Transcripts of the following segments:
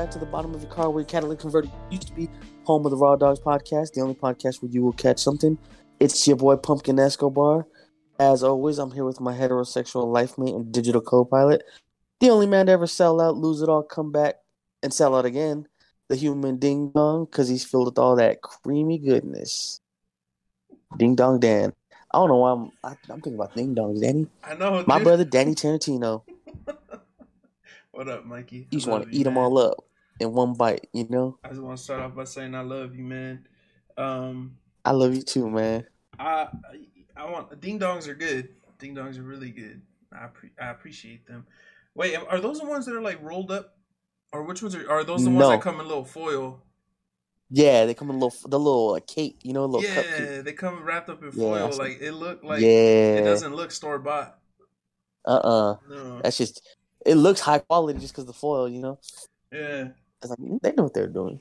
back to the bottom of your car where your catalytic converter used to be. Home of the Raw Dogs podcast, the only podcast where you will catch something. It's your boy Pumpkin Escobar. As always, I'm here with my heterosexual life mate and digital co-pilot, the only man to ever sell out, lose it all, come back, and sell out again. The human ding dong, because he's filled with all that creamy goodness. Ding dong Dan. I don't know why I'm. I, I'm thinking about ding dongs, Danny. I know. My dude. brother Danny Tarantino. What up, Mikey? You just want to eat them all up in one bite, you know? I just want to start off by saying I love you, man. Um, I love you too, man. I I want ding dongs are good. Ding dongs are really good. I pre- I appreciate them. Wait, are those the ones that are like rolled up, or which ones are are those the ones No. that come in little foil? Yeah, they come in little the little uh, cake, you know, little yeah, cupcake. they come wrapped up in foil. that's- like it look like yeah. it doesn't look store bought. Uh uh No. That's just it looks high quality just because the foil, you know. Yeah. It's like they know what they're doing.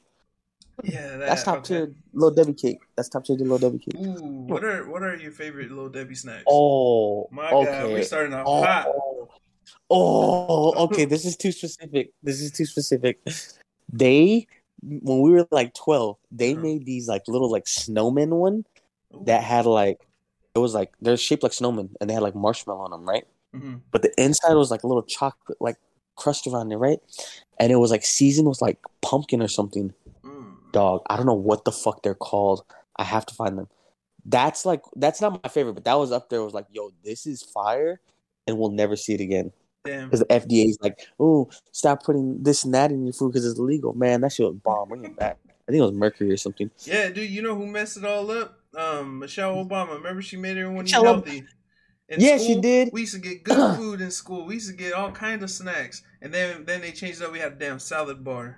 Yeah. That, That's top okay. tier little Debbie cake. That's top tier little Debbie cake. Ooh, what are what are your favorite little Debbie snacks? Oh, My okay. God, we starting off oh, hot. oh, oh, okay. This is too specific. This is too specific. They when we were like twelve, they Uh-huh. made these like little like snowmen one Ooh. that had like it was like they're shaped like snowmen and they had like marshmallow on them, right? Mhm. But the inside was like a little chocolate like crust around it, right? And it was like seasoned with like pumpkin or something. Mm. Dog, I don't know what the fuck they're called. I have to find them. That's like that's not my favorite, but that was up there. It was like, yo, this is fire, and we'll never see it again because the FDA is like, oh, stop putting this and that in your food because it's illegal. Man, that shit was bomb. Bring it back. I think it was mercury or something. Yeah, dude, you know who messed it all up? Um, Michelle Obama. Remember she made everyone eat Michelle Ob- healthy. In Yeah, she did. We used to get good food in school. We used to get all kinds of snacks, and then then they changed it up. We had a damn salad bar.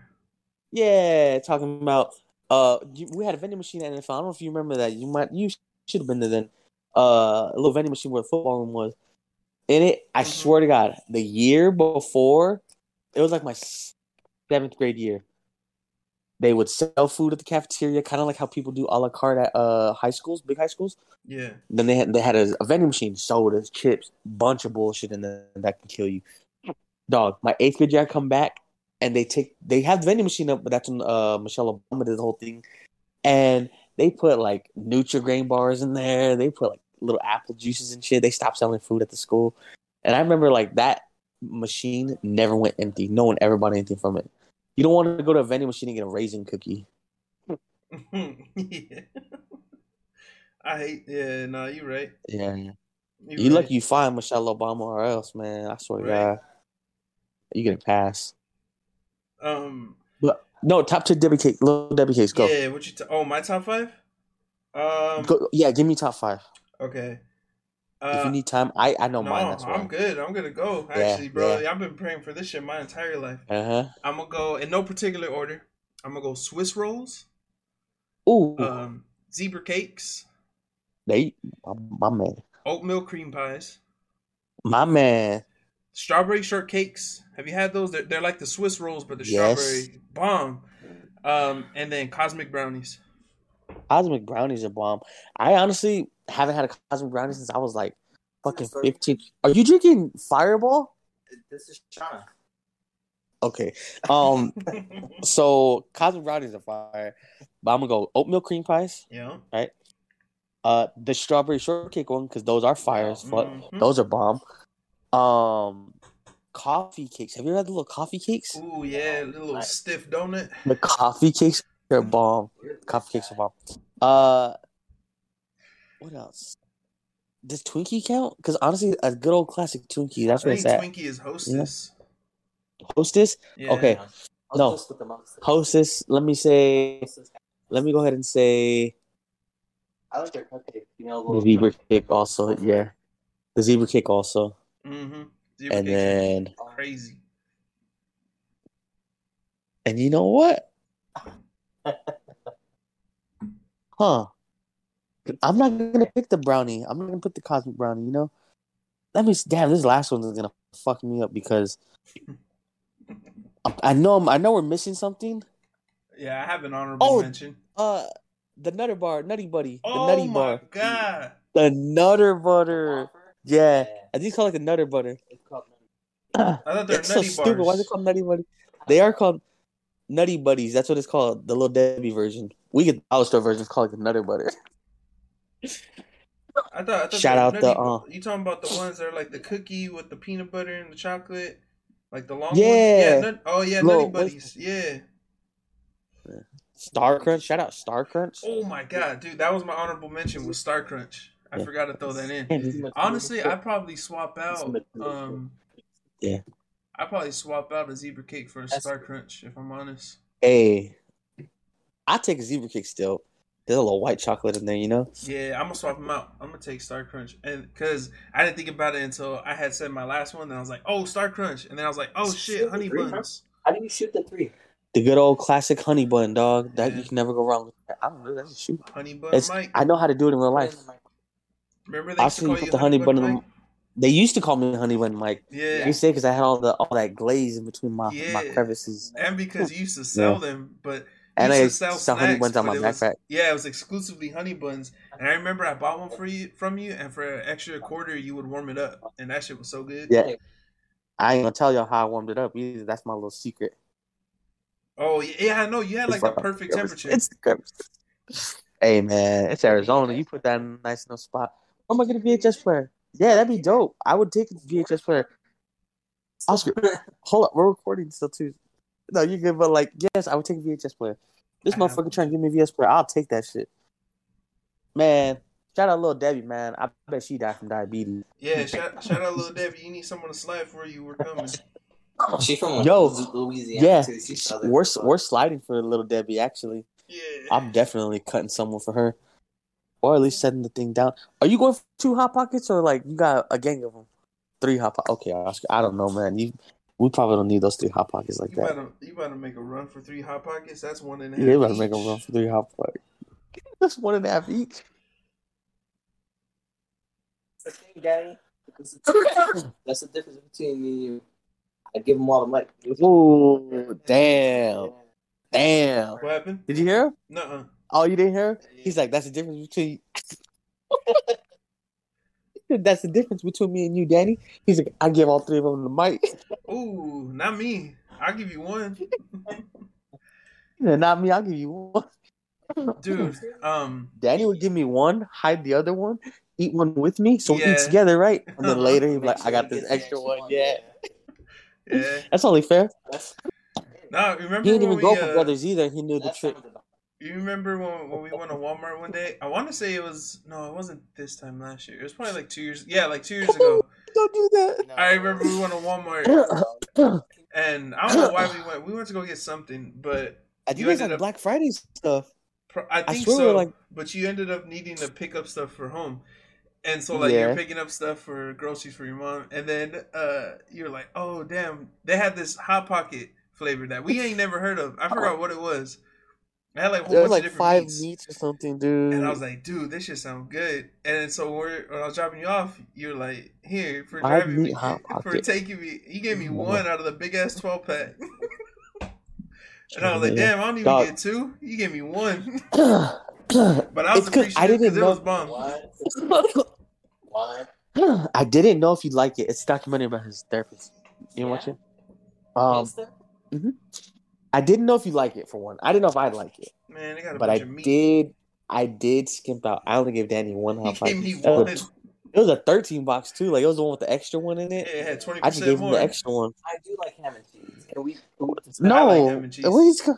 Yeah, talking about uh, we had a vending machine at NFL. I don't know if you remember that. You might you should have been there then. Uh, a little vending machine where the football room was. In it, I Mhm. swear to God, the year before, it was like my seventh grade year. They would sell food at the cafeteria, kind of like how people do a la carte at uh high schools, big high schools. Yeah. Then they had they had a, a vending machine, sodas, chips, bunch of bullshit and then that can kill you. Dog, my eighth grade year, I come back and they take they have the vending machine up, but that's when uh Michelle Obama did the whole thing, and they put like Nutrigrain bars in there. They put like little apple juices and shit. They stopped selling food at the school, and I remember like that machine never went empty. No one ever bought anything from it. You don't want to go to a vending machine and get a raisin cookie. yeah. I hate. Yeah. No, you're right. Yeah, yeah. You, You right. lucky you find Michelle Obama or else, man. I swear to Right. God, you get a pass. Um. but No, top two Debbie cake, little Debbie cakes. Go. Yeah. What you? T- oh, my top five. Um. go. Yeah, give me top five. Okay. If Uh, you need time, I I know no, mine. That's I'm good. I'm gonna go. Yeah, Actually, bro, yeah. I've been praying for this shit my entire life. Uh huh. I'm gonna go in no particular order. I'm gonna go Swiss rolls, Ooh, um, zebra cakes, they my, my man, oatmeal cream pies, my man. strawberry shortcakes. Have you had those? They're, they're like the Swiss rolls, but the Yes. strawberry bomb. Um, and then cosmic brownies. Cosmic brownies are bomb. I honestly haven't had a cosmic brownie since I was like fucking fifteen. Are you drinking Fireball? This is Shauna. Okay. Um. so cosmic brownies are fire, but I'm gonna go oatmeal cream pies. yeah. Right. Uh, the strawberry shortcake one because those are fire as fuck. Mhm. Those are bomb. Um, coffee cakes. Have you ever had the little coffee cakes? Ooh yeah, little Nice. stiff donut. The coffee cakes are bomb. Coffee cakes are bomb. Uh, what else? Does Twinkie count? Because honestly, a good old classic Twinkie. That's what I where think it's at. Twinkie is Hostess. Hostess. Yeah. Okay. I'll No. with the. Hostess. Let me say. Let me go ahead and say I like their cupcake. You know, the zebra cake. Also, yeah, the zebra cake also, Mm-hmm. and then crazy. and you know what? Huh? I'm not gonna pick the brownie. I'm not gonna put the cosmic brownie. You know, let me. Damn, this last one is gonna fuck me up because I- I know I'm, I know we're missing something. Yeah, I have an honorable Oh, mention. Uh, the Nutter Bar, Nutty Buddy, the Oh Nutty my Bar. god. The Nutter Butter. Waffle? Yeah, I think it's called like the Nutter Butter. It's called I thought they're It's so nutty stupid. Why is it called Nutty Buddy? They are called Nutty Buddies. That's what it's called. The little Debbie version. We get the dollar store version. It's called like the Nutter Butter. I thought, I thought Shout out the, nutty- uh, You talking about the ones that are like the cookie with the peanut butter and the chocolate, like the long Yeah. ones? Yeah. Nut, oh yeah, Little- nutty buddies. Yeah. Star Crunch. Shout out Star Crunch. Oh my god, dude, that was my honorable mention was Star Crunch. I Yeah. forgot to throw that in. Honestly, I'd probably swap out. Um, Yeah. I'd probably swap out a zebra cake for a Star Crunch if I'm honest. Hey, I take a zebra cake still. There's a little white chocolate in there, you know. Yeah, I'm gonna swap them out. I'm gonna take Star Crunch, and because I didn't think about it until I had said my last one, then I was like, "Oh, Star Crunch," and then I was like, "Oh shit, honey buns." How do you shoot the three? The good old classic honey bun, dog. That Yeah. you can never go wrong with. That. I don't know. That's a shoot. Honey bun It's, Mike. I know how to do it in real life. Remember they I've used to call you you put the honey bun in Mike? the. They used to call me honey bun Mike. Yeah. You say because I had all the all that glaze in between my my crevices, and because you used to sell them, but and I sell honey buns on my backpack. Yeah, it was exclusively honey buns, and I remember I bought one for you from you, and for an extra quarter, you would warm it up, and that shit was so good. Yeah, I ain't gonna tell y'all how I warmed it up either. That's my little secret. Oh yeah, I know. You had like It's the perfect temperature. It's. Hey man, it's Arizona. You put that in a nice enough spot. I'm gonna a VHS player. Yeah, that'd be dope. I would take a VHS player. Oscar, hold up, we're recording still too. No, you're good, but like, yes, I would take a VHS player. This I have motherfucker trying to give me a VHS player. I'll take that shit. Man, shout out little Debbie, man. I bet she died from diabetes. yeah, shout, shout out, little Debbie. You need someone to slide for you. We're coming. She from Yo, Louisiana. Yeah, too. We're we're sliding for little Debbie. Actually, Yeah. I'm definitely cutting someone for her, or at least setting the thing down. Are you going for two hot pockets, or like you got a gang of them? Three hot pockets. Okay, Oscar. I don't know, man. You we probably don't need those three hot pockets like you that. better you better make a run for three hot pockets. That's one and a half. Yeah, you better make a run for three hot pockets. That's one and a half each. That's the. Because That's the difference between me and you. I give them all the mic. Ooh, damn, damn. What happened? Did you hear him? Nuh-uh. Oh, you didn't hear him? He's like, that's the difference between. that's the difference between me and you, Danny. He's like, I give all three of them the mic. Ooh, not me. I'll give you one, Yeah, not me. I'll give you one. dude. Um, Danny would give me one, hide the other one, eat one with me, so we eat together, right? And then later he'd be like, I got this gets extra one. Yeah, yeah. that's only fair. That's, Nah, remember He didn't even we, go for uh, brothers either. He knew the trick. Some of the- You remember when, when we went to Walmart one day? I want to say it was no, it wasn't this time last year. It was probably like two years. Yeah, like two years ago. Don't do that. No. I remember we went to Walmart, and I don't know why we went. We went to go get something, but I think You it's ended like up- Black Friday stuff. pro- I I think swear we so. were like- But you ended up needing to pick up stuff for home, and so like Yeah. you're picking up stuff for groceries for your mom, and then uh you're like, oh damn, they had this hot pocket flavor that we ain't never heard of. I forgot what it was. It had like a whole There was bunch like of different five meats. meats or something, dude. And I was like, dude, this shit sound good. And so we're, when I was dropping you off, you're like, here for Five driving me, meat for taking me. You gave me one out of the big ass twelve pack. and I was like, damn, I don't even Dog. get two. You gave me one. but But I was It's 'cause I appreciative didn't because it know- was bomb. What? What? I didn't know if you'd like it. It's a documentary about his therapist. You Yeah. watch it? Um, Yes, sir. I didn't know if you'd like it for one. I didn't know if I'd like it, Man, they got a but I of meat. did. I did skimp out. I only gave Danny one He hot pocket. gave me one. It was a thirteen box too. Like it was the one with the extra one in Yeah, it. it had twenty I just percent gave him the extra one. I do like ham and cheese. Can we? No, I like ham and cheese. what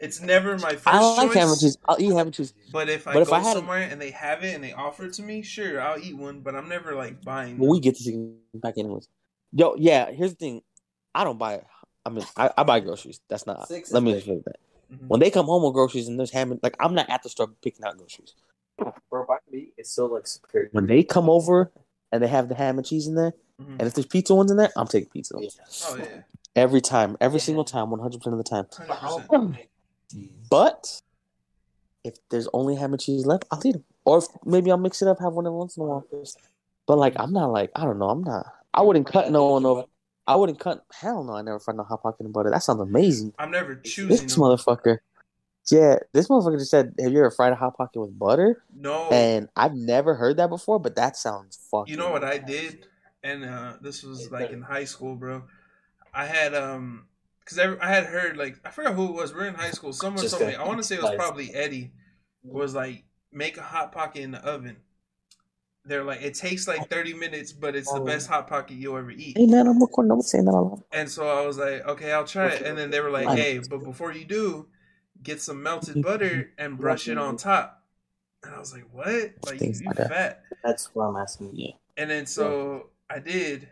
It's never my first I like choice. ham and cheese. I'll eat ham and cheese. But if I But if go I had a- somewhere and they have it and they offer it to me, sure, I'll eat one. But I'm never like buying. When we get this thing back anyways. Yo, yeah. Here's the thing. I don't buy. I mean, I, I buy groceries. That's not. Six let me big. just say that. Mhm. When they come home with groceries and there's ham, and, like I'm not at the store picking out groceries. Bro, by me, it's so like superior. When they come over and they have the ham and cheese in there, Mhm. and if there's pizza ones in there, I'm taking pizza. Yeah. Oh yeah, Every time, every Yeah. single time, 100 percent of the time. hundred percent. But if there's only ham and cheese left, I'll eat them. Or if, maybe I'll mix it up, have one every once in a while. But like, I'm not like I don't know. I'm not. I wouldn't cut no one over. I wouldn't cut. Hell no, I never find no hot pocket and butter. That sounds amazing. I'm never choosing This them. motherfucker. Yeah, this motherfucker just said, "Have you ever fried a hot pocket with butter?" No, And I've never heard that before, but that sounds fucking. you know what I did, and uh, this was like in high school, bro. I had um, cause I, I had heard like I forgot who it was. We are in high school. Someone told me. a- I want to say it was probably Eddie. Was like make a hot pocket in the oven. They're like it takes like thirty minutes, but it's the best hot pocket you'll ever eat. Hey man, I'm recording. I'm saying that a lot. And so I was like, okay, I'll try it. And then they were like, hey, but before you do, get some melted butter and brush it on top. And I was like, what? Like you, Things you like that. fat? That's what I'm asking. you And then so I did.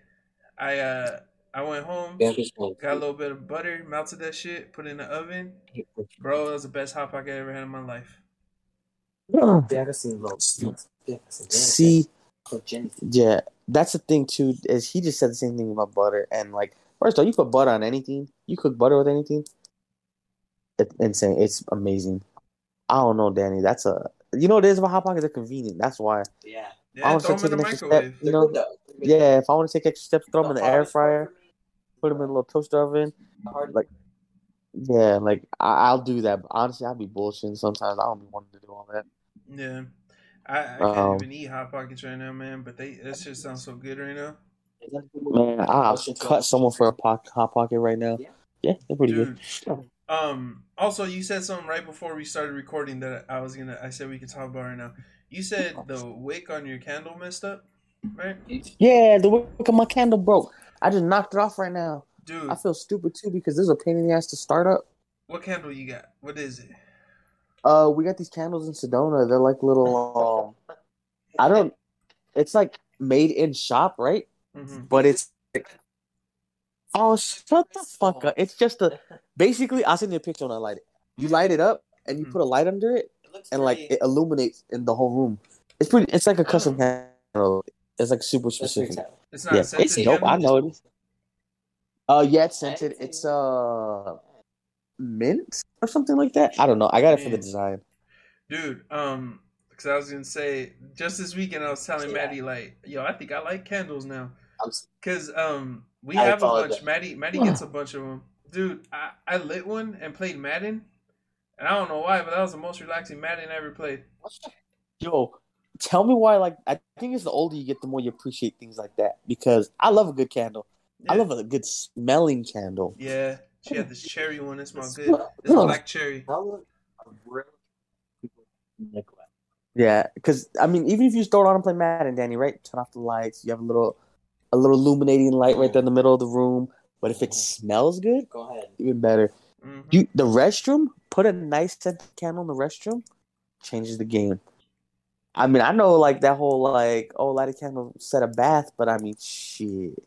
I uh I went home, Yeah, just one. got a little bit of butter, melted that shit, put it in the oven. Bro, that was the best hot pocket I ever had in my life. Yeah, I seen those. Yeah, See, Jenny. yeah, that's the thing too. Is he just said the same thing about butter and like first of all, you put butter on anything. You cook butter with anything. It's insane. It's amazing. I don't know, Danny. That's a you know what it is about hot pockets. They're convenient. That's why. Yeah. Yeah, I want throw to them in take the an extra step. microwave. You know, They're good, though. yeah. If I want to take extra steps, throw them in the air fryer. Put them in a little toaster oven. hard- Like, Yeah, like I, I'll do that. But honestly, I'll be bullshitting sometimes. I don't be wanting to do all that. Yeah. I, I can't Um, even eat hot pockets right now, man. But they that shit sounds so good right now. Man, I'll cut someone for a hot pocket right now. Yeah. Yeah, they're pretty good. Um. Also, you said something right before we started recording that I was gonna. I said we could talk about right now. You said the wick on your candle messed up, right, Yeah, the wick on my candle broke. I just knocked it off right now. dude? I feel stupid too because this is a pain in the ass to start up. What candle you got? What is it? Uh, we got these candles in Sedona. They're like little. Um, I don't. It's like made in shop, right? hmm But it's. Oh, shut the fuck up! It's just a. Basically, I'll send you a picture when I light it. You light it up and you Mhm. put a light under it, It looks and like pretty- it illuminates in the whole room. It's pretty. It's like a custom candle. It's like super specific. It's not Yeah, scented it's dope. I know it is. Uh, yeah, it's scented. It's uh mint or something like that. I don't know. I got it for the design. dude. Um, because I was gonna say just this weekend I was telling Yeah. Maddie like, yo, I think I like candles now. Cause um we I have a bunch. Maddie Maddie gets a bunch of them. Dude, I, I lit one and played Madden, and I don't know why, but that was the most relaxing Madden I ever played. Yo, tell me why. Like, I think it's the older you get, the more you appreciate things like that. Because I love a good candle. I love a good smelling candle. Yeah, she had this cherry one. It smelled good. This black cherry. How would a real people make that? Yeah, because I mean, even if you just throw it on and play Madden, Danny, right? Turn off the lights. You have a little, a little illuminating light right there in the middle of the room. But if it smells good, Go ahead. even better. hmm You the restroom, put a nice scented candle in the restroom, changes the game. I mean, I know like that whole like oh light a candle, set a bath, but I mean shit.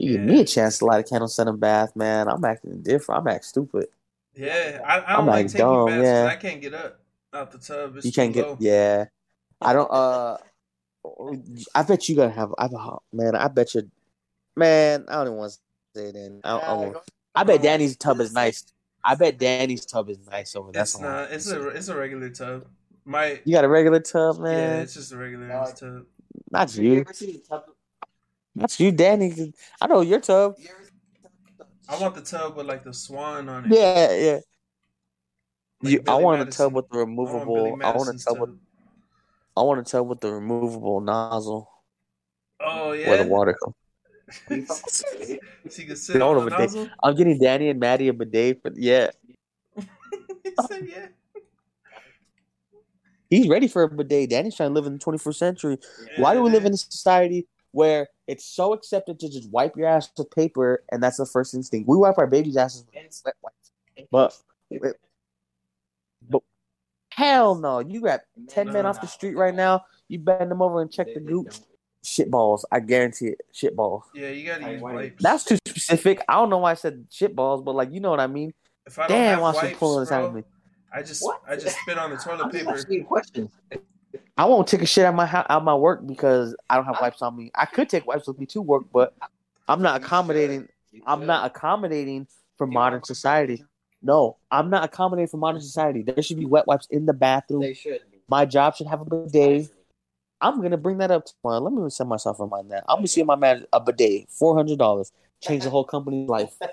You give me a chance to light a candle, set a bath, man. I'm acting different. I'm acting stupid. Yeah, I, I I'm don't like like taking dumb, baths 'cause yeah. I can't get up out the tub. It's you can't too get low. yeah. I don't uh I bet you gotta have I man, I bet you man, I don't even want to say it in. I, I, won't. I bet Danny's tub is nice. I bet Danny's tub is nice over there. It's not. It's a it's a regular tub. My You got a regular tub, man. yeah, it's just a regular No, tub. Not you you. ever seen the tub? Not you, Danny. I know your tub. You ever seen? I want the tub with like the swan on it. Yeah, yeah. Like You, I want a tub with the removable. I want a tub with. I want a tub with the removable nozzle Oh yeah. where the water comes. You so you can sit No, on no, the but they- nozzle. I'm getting Danny and Maddie a bidet for yeah. He said, yeah. He's ready for a bidet. Danny's trying to live in the 21st century. Why do we live in a society where it's so accepted to just wipe your ass with paper and that's the first instinct? We wipe our baby's asses with And- wet wipes. But, but hell no. You got 10 men off the street right now. You bend them over and check the gooch. Shit balls. I guarantee it. Shit balls. Yeah, you gotta Hey, use why- wipes. That's too specific. I don't know why I said shit balls, but like you know what I mean. if I don't Damn, have why she wipes, pulling this out of me? I just What? I just spit on the toilet I'm just paper. asking questions. I won't take a shit out my out my work because I don't have wipes on me. I could take wipes with me to work, but I'm not accommodating. I'm not accommodating for modern society. No, I'm not accommodating for modern society. There should be wet wipes in the bathroom. They should. My job should have a bidet. I'm gonna bring that up tomorrow. Let me send myself a remind that. I'm gonna see my man a bidet, four hundred dollars, change the whole company's life.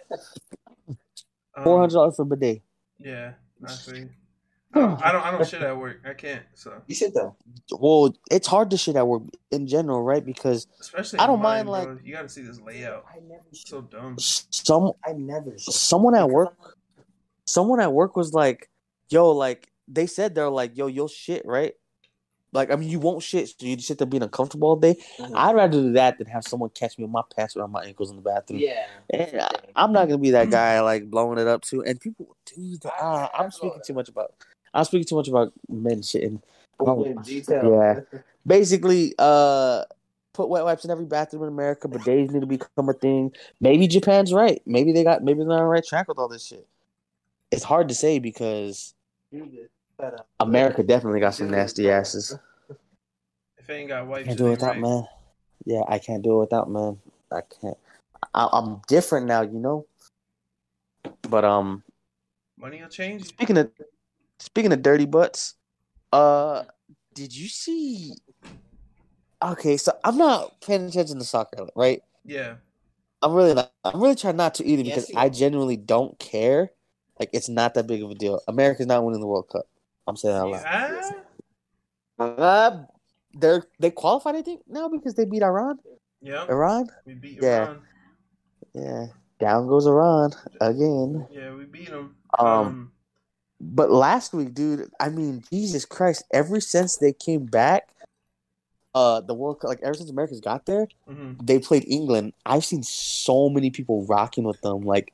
Um, Four hundred dollars for a bidet. Yeah, I see. Don't, I don't. I don't shit at work. I can't. So You should though. Well, it's hard to shit at work in general, right? Because especially, I don't mine, mind, bro. You got to see this layout. I never should. So dumb. some I never should. someone at work someone at work was like, "Yo, like they said they're like, yo, you'll shit, right? Like, I mean, you won't shit, so you just sit there being uncomfortable all day. Mhm. I'd rather do that than have someone catch me with my pants around my ankles in the bathroom. Yeah. And I, I'm not gonna be that guy like blowing it up too. And people, dude, ah, I'm speaking too much about. I'm speaking too much about men shitting. Oh, In detail. yeah. Basically, uh, put wet wipes in every bathroom in America, bidets need to become a thing. Maybe Japan's right. Maybe they got. Maybe they're on the right track with all this shit. It's hard to say because America definitely got some nasty asses. If they ain't got wipes, Can't it do it without right. man. Yeah, I can't do it without man. I can't. I, I'm different now, you know. But um, Money will change. speaking of speaking of dirty butts, uh, did you see? Okay, so I'm not paying attention to soccer, right? Yeah. I'm really not. I'm really trying not to either because you I genuinely don't care. Like it's not that big of a deal. America's not winning the World Cup. I'm saying that out loud. Yeah. Uh, they're they qualified, I think, now because they beat Iran. Yeah. Iran, We beat Yeah. Iran. yeah. Down goes Iran again. Yeah, we beat them. Um, But last week, dude, I mean, Jesus Christ! Ever since they came back, uh, the World Cup, like ever since America's got there, hmm they played England. I've seen so many people rocking with them, like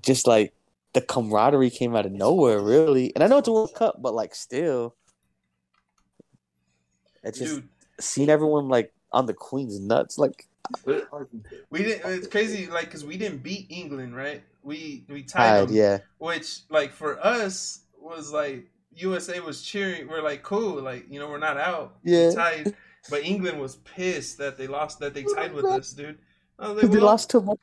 just like the camaraderie came out of nowhere, really. And I know it's a World Cup, but like still, it's just Dude, seeing everyone like on the Queen's nuts. Like, we didn't. It's crazy, like, cause we didn't beat England, right? We we tied tied, them, yeah, which, like, for us was like USA was cheering. We're like, cool, like, you know, we're not out. We Yeah. tied. But England was pissed that they lost, that they tied with us, dude. I like, because they lost to much.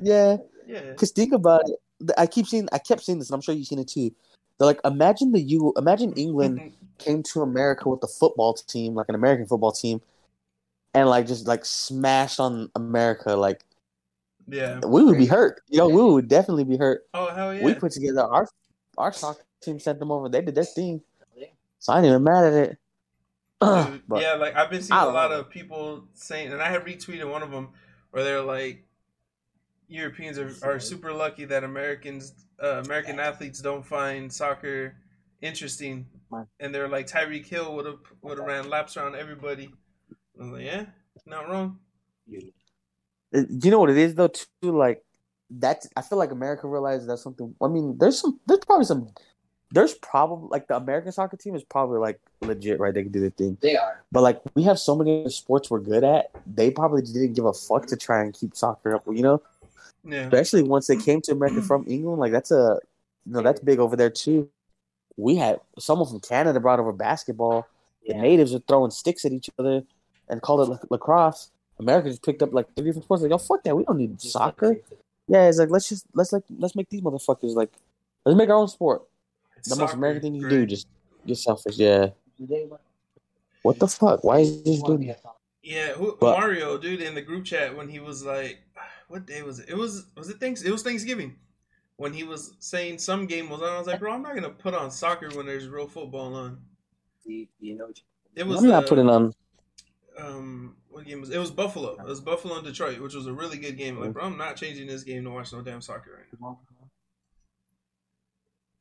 Yeah, Yeah. because think about it. I keep seeing, I kept seeing this, and I'm sure you've seen it too. They're like, imagine the you, imagine England mm-hmm. came to America with a football team, like an American football team, and like just like smashed on America, like yeah. we would be hurt. You know, we would definitely be hurt. Oh hell yeah. We put together our our soccer team, sent them over. They did their thing, so I ain't even mad at it. Dude, but yeah, like I've been seeing a lot know. of people saying, and I had retweeted one of them where they're like, Europeans are, are super lucky that Americans, uh, American athletes don't find soccer interesting, and they're like Tyreek Hill would have would have ran laps around everybody. I was like, yeah, not wrong. You know what it is though too. Like that's I feel like America realizes that's something. I mean, there's some. There's probably some. There's probably like the American soccer team is probably like legit, right? They can do the thing. They are. But like we have so many other sports we're good at, they probably didn't give a fuck to try and keep soccer up. You know, Yeah, especially once they came to America from England, like that's a, you know, that's big over there too. We had someone from Canada brought over basketball. The natives were throwing sticks at each other and called it lac- lacrosse. America just picked up like three different sports. Like, oh fuck that, we don't need soccer. Yeah, it's like let's just let's like let's make these motherfuckers like let's make our own sport. The most American thing you great. do, just get selfish. Yeah. What the fuck? Why is this doing that? Yeah, who, But- Mario, dude, in the group chat when he was like, what day was it? It was was it thanks it was Thanksgiving when he was saying some game was on. I was like, bro, I'm not gonna put on soccer when there's real football on. You, you know. It was I'm not uh, putting on. Um what game was it? It was Buffalo. It was Buffalo and Detroit, which was a really good game. Like, bro, I'm not changing this game to watch no damn soccer right now.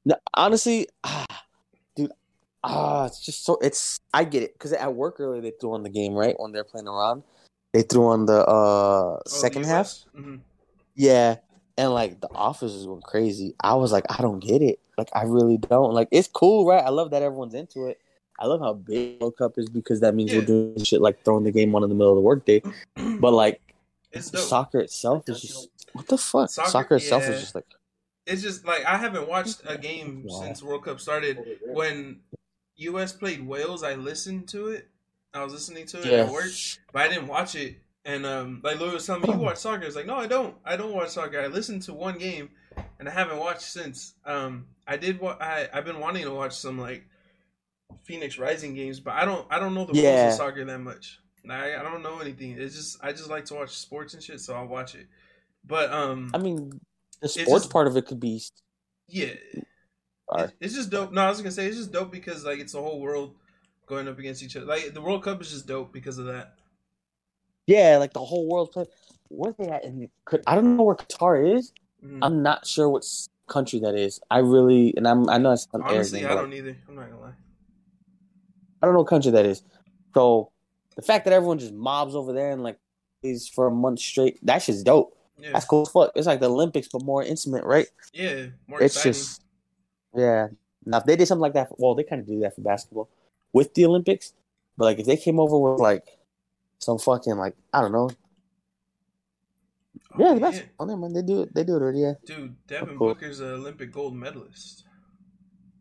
No, honestly, ah, dude, ah, it's just so it's. I get it because at work earlier they threw on the game right when they're playing around. They threw on the uh Oh, second the half. Mhm. Yeah, and like the officers went crazy. I was like, I don't get it. Like, I really don't. Like, it's cool, right? I love that everyone's into it. I love how big World Cup is because that means Yeah. we're doing shit like throwing the game on in the middle of the workday. But like, It's soccer itself is just what the fuck. Soccer- Soccer, itself yeah. is just like It's just like I haven't watched a game Wow. since World Cup started. When US played Wales, I listened to it. I was listening to it yeah. at work, but I didn't watch it. And um, like Louis was telling me, you watch soccer. It's like, no, I don't. I don't watch soccer. I listened to one game, and I haven't watched since. Um, I did. Wa- I I've been wanting to watch some like Phoenix Rising games, but I don't. I don't know the rules of soccer that much. I I don't know anything. It's just I just like to watch sports and shit, so I'll watch it. But um, I mean, the sports just- part of it could be yeah, Sorry. It's, it's just dope. No, I was gonna say it's just dope because like it's the whole world going up against each other. Like the World Cup is just dope because of that. Yeah, like the whole world. play- Where's they at? In, could I don't know where Qatar is. Mhm. I'm not sure what country that is. I really, and I'm, I know it's Honestly, arrogant, I don't either. I'm not gonna lie. I don't know what country that is. So the fact that everyone just mobs over there and like is for a month straight, that shit's dope. Yeah, That's cool as fuck. It's like the Olympics, but more intimate, right? yeah, more it's exciting. just, yeah. Now if they did something like that, well, they kind of do that for basketball with the Olympics. But like if they came over with like some fucking like I don't know, Oh, yeah, the basketball. Never man. they do it. They do it already. Yeah. Dude, Devin cool. Booker's an Olympic gold medalist.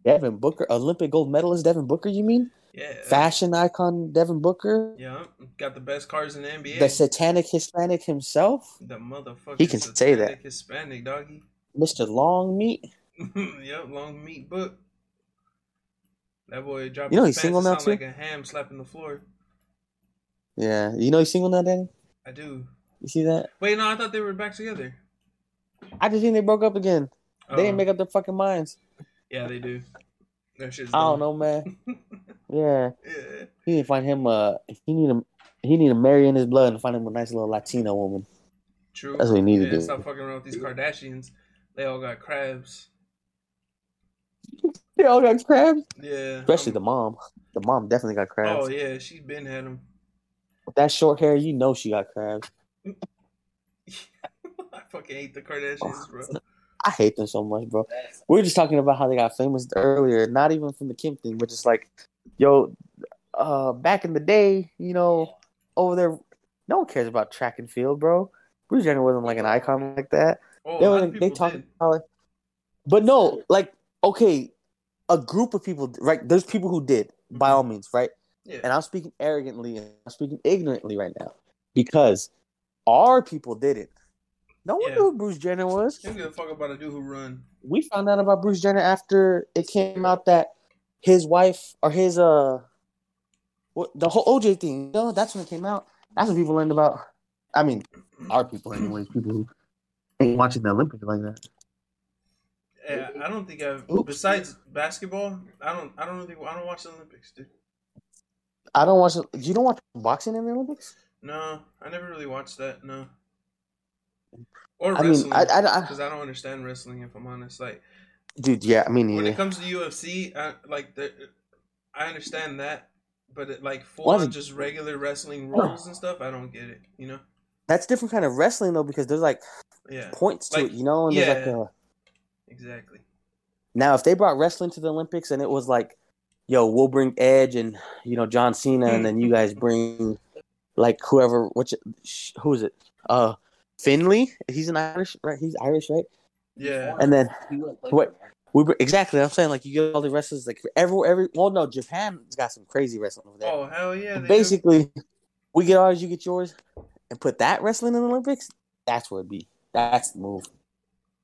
Devin Booker, Olympic gold medalist Devin Booker. You mean Yeah. fashion icon Devin Booker, Yeah, got the best cars in the NBA. the satanic Hispanic himself, the motherfucker. He can say that. Hispanic doggy. Mr. Long Meat. yep, long meat book. That boy dropped You know he's single now, too? like a ham slapping the floor. Yeah, you know he's single now, Danny. I do. You see that? Wait, no, I thought they were back together. I just think they broke up again. They Oh, didn't make up their fucking minds. Yeah, they do. I don't know, man. Yeah, Yeah. he need to find him. Uh, he need to he need to marry in his blood and find him a nice little Latino woman. True. That's what he need to yeah, do. Stop fucking around with these Kardashians. They all got crabs. They all got crabs, Yeah. especially the mom. The mom definitely got crabs. Oh yeah, she's been had them. With that short hair, you know she got crabs. I fucking hate the Kardashians, bro. I hate them so much, bro. We were just talking about how they got famous earlier, not even from the Kim thing, but just like, yo, uh, back in the day, you know, over there, no one cares about track and field, bro. Bruce Jenner wasn't like an icon like that. Oh, they were, they talk about it, but no, like, okay, a group of people, right? There's people who did, by all means, right? Yeah. And I'm speaking arrogantly and I'm speaking ignorantly right now because our people didn't. No one Yeah. knew who Bruce Jenner was Who give a fuck about a dude who run? we found out about Bruce Jenner after it came out that his wife or his uh what the whole OJ thing, you know, that's when it came out. That's when people learned about I mean, our people anyways, people who ain't watching the Olympics like that. Yeah, I don't think I've. Oops. Besides basketball, I don't. I don't really. I don't watch the Olympics, dude. I don't watch do you don't watch boxing in the Olympics? No, I never really watched that. No. Or I mean, wrestling, I, I, I because I don't understand wrestling. If I'm honest, like dude, yeah, I mean when it comes to UFC, I, like the, I understand that, but it, like full on just regular wrestling rules and stuff, I don't get it. You know? That's different kind of wrestling though because there's like Yeah, points to Like, it, you know, and there's like yeah. a exactly. Now, if they brought wrestling to the Olympics and it was like, yo, we'll bring Edge and you know John Cena, and then you guys bring like whoever, which who is it? Uh, Finley. He's an Irish, right? He's Irish, right? Yeah, And then Wait. we br- exactly. I'm saying like you get all the wrestlers like every every. Well, no, Japan's got some crazy wrestling over there. oh hell yeah. But they do. Basically, we get ours, you get yours, and put that wrestling in the Olympics. That's where it be. That's the move.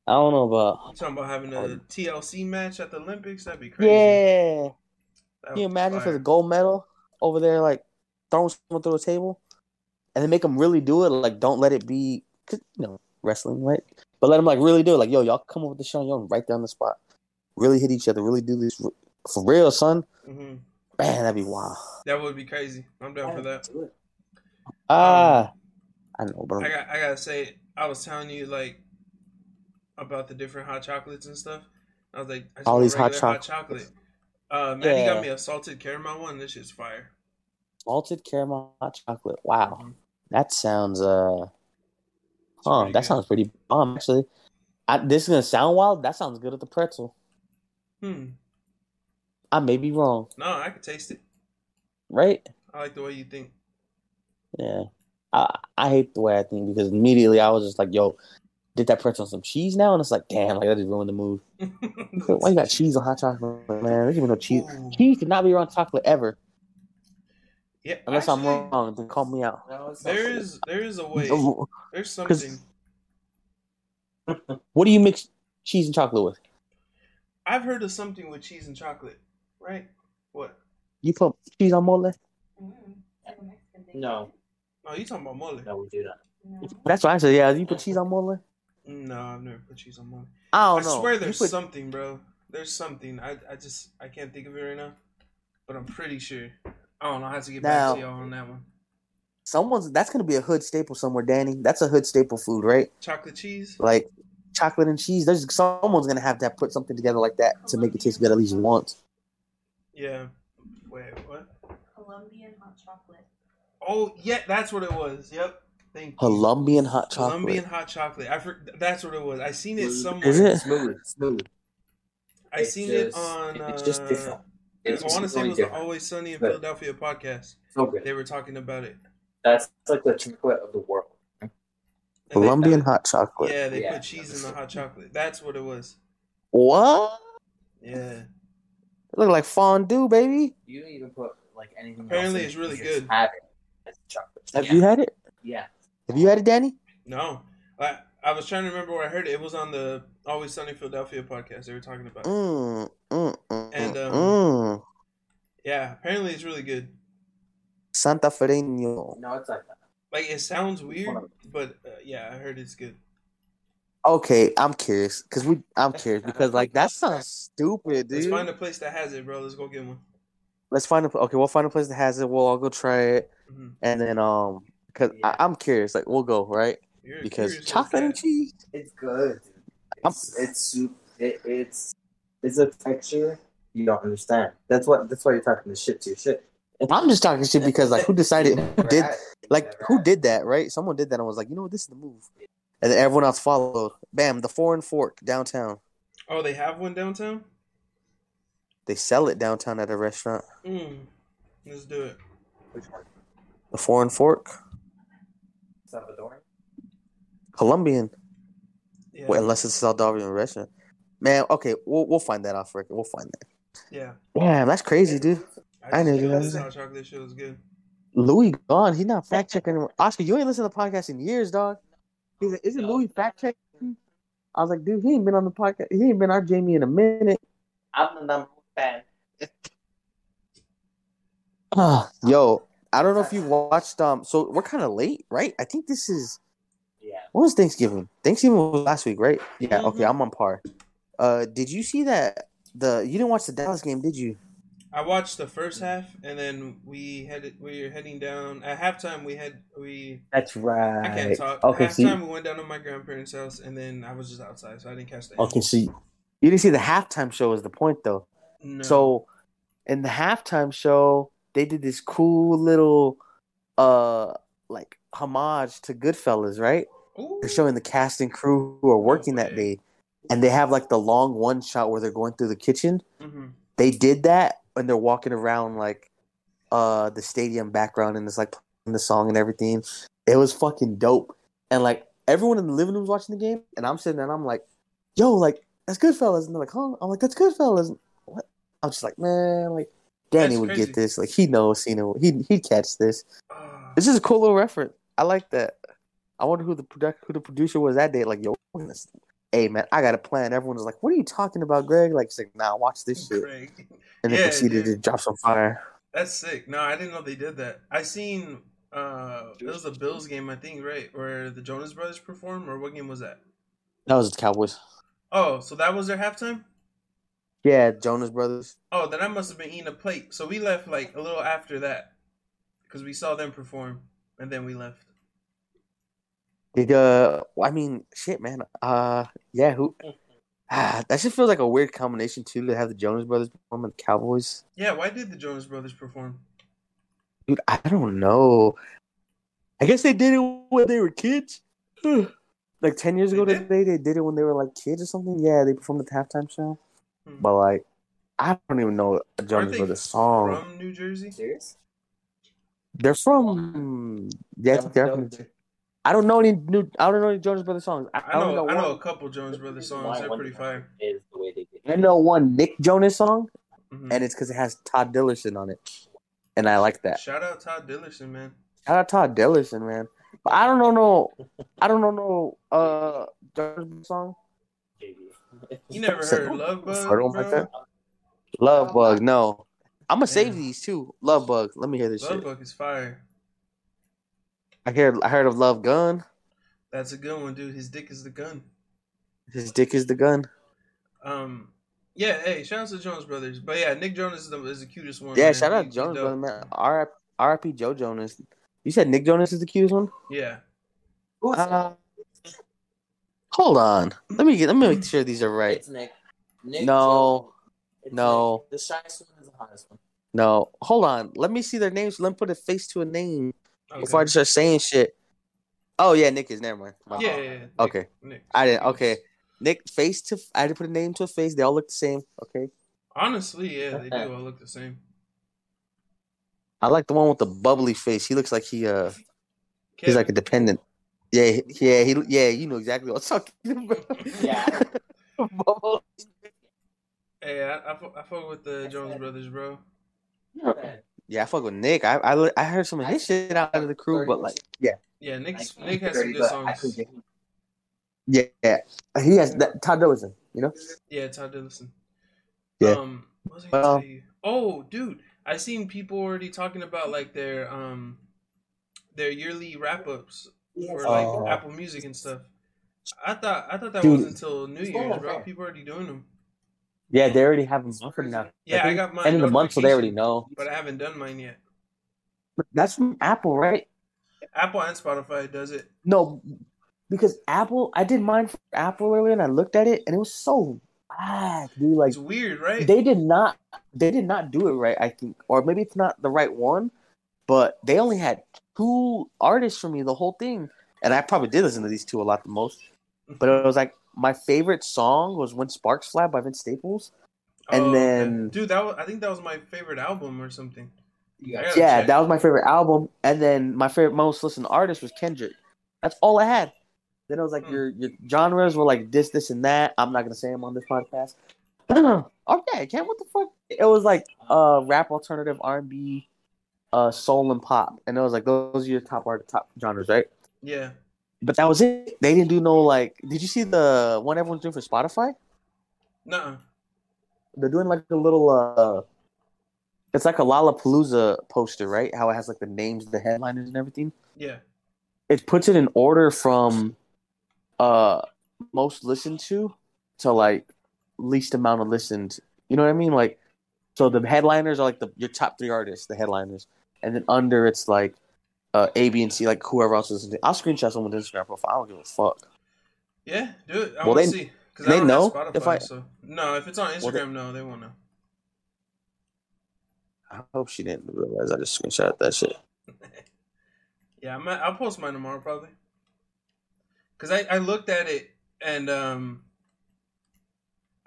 I don't know about. You talking about having a um, TLC match at the Olympics? That'd be crazy. Yeah. That Can you be imagine for the gold medal over there, like throwing someone through a table, and then make them really do it? Like, don't let it be, cause you know wrestling, right? But let them like really do it. Like, yo, y'all come with the show, y'all right down the spot, really hit each other, really do this for real, son. Mhm. Man, that'd be wild. That would be crazy. I'm down for that. Ah, I know, but I got I gotta say, I was telling you like about the different hot chocolates and stuff. I was like, I All these hot regular chocolates. Uh, Maddie Yeah. got me a salted caramel one. This shit's fire. Salted caramel hot chocolate. Wow, Mhm. that sounds uh, huh? That good. sounds pretty bomb, actually. I, this is gonna sound wild. That sounds good at the pretzel. Hmm. I may be wrong, No, I could taste it. right? I like the way you think. Yeah. I I hate the way I think because immediately I was just like, yo, did that pretzel on some cheese now? And it's like, damn, like that just ruined the mood. Why you got cheese on hot chocolate, man? There's even no cheese. Ooh. Cheese cannot be on chocolate ever. Yeah, Unless actually, I'm wrong, then call me out. There is there is a way. There's 'Cause- something. What do you mix cheese and chocolate with? I've heard of something with cheese and chocolate, right? What? You put cheese on mole? No, Oh, you talking about mole? no, we do that. That's what I said. Yeah, you put cheese on mole? No, I've never put cheese on mole. I I don't know. I swear You there's put- something, bro. There's something. I I just I can't think of it right now, but I'm pretty sure. I don't know. how to get Now- back to y'all on that one. Someone's that's gonna be a hood staple somewhere, Danny. That's a hood staple food, right? Chocolate cheese. Like chocolate and cheese. There's someone's gonna have to put something together like that to make it taste good at least once. Yeah. Wait, what? Colombian hot chocolate. Oh, yeah, that's what it was. Yep. Thank you. Colombian hot chocolate. Colombian hot chocolate. I for, that's what it was. I seen it somewhere. Is it? Smooth, smooth. I It's seen it on. it's just uh, different. I It's want to say it really was the. Always Sunny in Good. Philadelphia podcast. So good. They were talking about it. That's like the chocolate of the world. And they- Colombian hot chocolate. Yeah, they Yeah. put cheese in the hot chocolate. That's what it was. What? Yeah. It look like fondue, baby. You don't even put like anything. Apparently else it's in it. really You just good. Have it as chocolate. Have yeah. you had it? Yeah. Have you had it, Danny? No. I I was trying to remember where I heard it. It was on the Always Sunny Philadelphia podcast. They were talking about. Mm, And, um, mm. Yeah, apparently it's really good. Santafereño. No, it's like that. Like it sounds weird, but uh, yeah, I heard it's good. Okay, I'm curious because we. I'm curious because like that sounds stupid, dude. Let's find a place that has it, bro. Let's go get one. Let's find a. Okay, we'll find a place that has it. We'll all go try it, hmm and then um, because Yeah. I'm curious, like we'll go right You're because curious chocolate and cheese. It's good. Dude. I'm- It's it's soup. It, it's it's a texture you don't understand. That's what. That's why you're talking this shit to your shit. I'm just talking shit because like who decided who did like who did that right? Someone did that and was like, you know what, this is the move, and then everyone else followed. Bam, the foreign fork downtown. Oh, they have one downtown. They sell it downtown at a restaurant. Mm. Let's do it. Which one? The foreign fork, Salvadoran. Colombian. Yeah. Well, unless it's a Salvadorian restaurant. Man, okay, we'll we'll find that off record. We'll find that. yeah. Damn, that's crazy, dude. I just know knew you this guys- chocolate shit was good. Louis gone. He's not fact checking anymore. Oscar, you ain't listened to the podcast in years, dog. He's like, isn't Louis fact checking? I was like, dude, he ain't been on the podcast. He ain't been our Jamie in a minute. I'm the number one fan. Ah, Yo, I don't know if you watched. Um, so we're kind of late, right? I think this is Yeah. what was Thanksgiving? Thanksgiving was last week, right? Yeah. Mhm. Okay, I'm on par. Uh, did you see that? The you didn't watch the Dallas game, did you? I watched the first half, and then we headed. We were heading down at halftime. We had we. That's right. I can't talk. Okay, so halftime, you, we went down to my grandparents' house, and then I was just outside, so I didn't catch the. okay, so you, you didn't see the halftime show. Is the point though? No. So in the halftime show, they did this cool little uh like homage to Goodfellas, right? Ooh. They're showing the cast and crew who are working that day. And they have like the long one shot where they're going through the kitchen. Mhm. They did that and they're walking around like uh the stadium background and it's like playing the song and everything. It was fucking dope. And like everyone in the living room was watching the game and I'm sitting there and I'm like, yo, like that's Goodfellas. And they're like, huh? I'm like, that's Goodfellas. What? I'm just like, man, like Danny That's would crazy. get this. Like he knows, you know, he he'd catch this. This is a cool little reference. I like that. I wonder who the product who the producer was that day. Like, yo, hey man, I got a plan. Everyone was like, "What are you talking about, Greg?" Like, it's like, nah, watch this shit. Craig. And then Yeah, proceeded dude. to drop some fire. That's sick. No, I didn't know they did that. I seen uh it was the Bills game, I think, right? Where the Jonas Brothers performed, or what game was that? That was the Cowboys. Oh, so that was their halftime? Yeah, Jonas Brothers. Oh, then I must have been eating a plate. So we left like a little after that. Because we saw them perform and then we left. Did uh, I mean, shit, man. Uh, yeah, who? Ah, that just feels like a weird combination too to have the Jonas Brothers perform and the Cowboys. Yeah, why did the Jonas Brothers perform? Dude, I don't know. I guess they did it when they were kids. like ten years They ago did? today, they did it when they were like kids or something. Yeah, they performed the halftime show. Hmm. But like, I don't even know a Aren't Jonas they Brothers song. from New Jersey? Serious? They're from. Yeah, I they're from. I don't know any new. I don't know any Jonas Brothers songs. I, I don't know, I know a couple Jonas Brothers songs. They're pretty fire. Is the way they did. I know one Nick Jonas song, Mhm. and it's because it has Ty Dolla $ign on it, and I like that. Shout out Ty Dolla $ign, man. Shout out Ty Dolla $ign, man. But I don't know no. I don't know no. Uh, Jonas Brothers song. You never heard Love Bug, I don't like that. Love Bug. No, I'm gonna save these too. Love Bug. Let me hear this Love shit. Bug is fire. I heard. I heard of Love Gun. That's a good one, dude. His dick is the gun. His dick is the gun. Um, Yeah, hey, shout out to the Jonas Brothers. But yeah, Nick Jonas is the, is the cutest one. Yeah, man. shout out he's Jonas, dope. brother, man. R- Joe Jonas. You said Nick Jonas is the cutest one. Yeah. Uh, hold on. Let me get. Let me make sure these are right. It's Nick. Nick No. Joe. No. Nick. The shyest one is the hottest one. No, hold on. Let me see their names. Let me put a face to a name Okay. before I just start saying shit. Oh yeah, Nick is. Never mind. My yeah, yeah, yeah. Nick- Okay. Nick. I didn't. Okay, Nick face to. I had to put a name to a face. They all look the same. Okay. Honestly, yeah, they do all look the same. I like the one with the bubbly face. He looks like he uh he's like a dependent. Yeah, yeah, he yeah. You know exactly what I'm talking about. Yeah. Bubble- Hey, I, I, I fuck with the Jonas Brothers, bro. Yeah, I fuck with Nick. I I, I heard some of his shit out of the crew, but like yeah, Yeah, Nick's, I- Nick has some good songs. yeah, yeah. He has that Todd Dillison, you know. Yeah, Todd Dillison. Yeah. Um, what was I gonna Well- Oh, dude, I seen people already talking about like their um their yearly wrap ups for like Oh. Apple Music and stuff. I thought I thought that Dude. was until New Year's, bro. People already doing them, Yeah, they already have him offered now. Yeah, I think got my end of the month, so they already know. but I haven't done mine yet. But that's from Apple, right? Apple and Spotify does it. No, because Apple. I did mine for Apple earlier, and I looked at it, and it was so bad, dude. Like It's weird, right? they did not, they did not do it right. I think, or maybe it's not the right one, but they only had two artists for me the whole thing, and I probably did listen to these two a lot the most. But it was like my favorite song was "When Sparks Fly" by Vince Staples. and Oh, okay. then- dude, that was, I think that was my favorite album or something. You I got gotta Yeah, check. that was my favorite album. And then my favorite most listened artist was Kendrick. That's all I had. Then it was like Hmm. your your genres were like this, this, and that. I'm not gonna say them on this podcast. okay, Ken, what the fuck? It was like uh rap, alternative, R and B, uh soul and pop, and it was like those are your top art, top genres, right? Yeah. But that was it. They didn't do no like. Did you see the one everyone's doing for Spotify? Nuh-uh. They're doing like a little uh. It's like a Lollapalooza poster, right? How it has like the names, the headliners, and everything. Yeah. it puts it in order from uh most listened to to like least amount of listened. You know what I mean? Like so the headliners are like the your top three artists, the headliners. And then under it's like uh A, B, and C, like whoever else to I'll screenshot someone's Instagram profile. I don't give a fuck. Yeah, do it. I Well, want to see. Because they know Spotify, if I- so no. If it's on Well, they- Instagram, no, they won't know. I hope she didn't realize I just screenshot that shit. Yeah, I'm, I'll post mine tomorrow probably. Because I, I looked at it and um,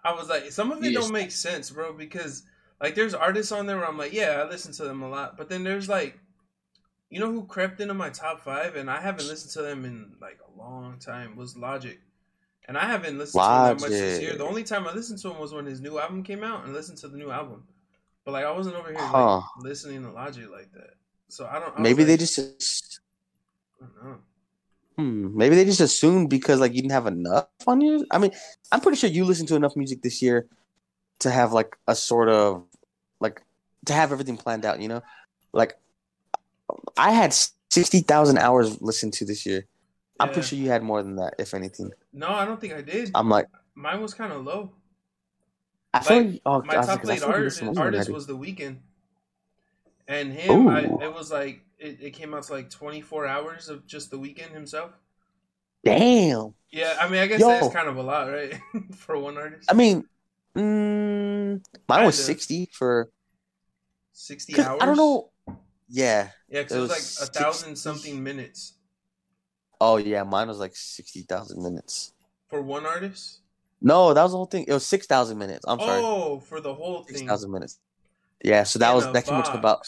I was like, some of it Yes. don't make sense, bro. Because like, there's artists on there where I'm like, yeah, I listen to them a lot, but then there's like, you know who crept into my top five and I haven't listened to them in like a long time was Logic. And I haven't listened to him that much this year. The only time I listened to him was when his new album came out and listened to the new album. But like I wasn't over here Huh. like listening to Logic like that. So I don't. I Maybe they just I don't know. Hmm, maybe they just assumed because like you didn't have enough on you. I mean, I'm pretty sure you listened to enough music this year to have like a sort of like to have everything planned out. You know, like I had sixty thousand hours listened to this year. I'm pretty sure you had more than that, if anything. No, I don't think I did. I'm like, Mine was kind of low. I feel Like, like, oh, My top like, played feel like you artist, listened to more than I artist was The Weeknd, and him. I, it was like it, it came out to like 24 hours of just The Weeknd himself. Damn. Yeah, I mean, I guess Yo. that's kind of a lot, right, for one artist. I mean, mm, mine was Kinda. sixty for. 60 hours. I don't know. Yeah. Yeah, because it it was like a thousand something minutes Oh yeah, mine was like sixty thousand minutes. for one artist. No, that was the whole thing. It was six thousand minutes. I'm sorry. Oh, for the whole six thing. thousand minutes. Yeah, so that In was that came out to about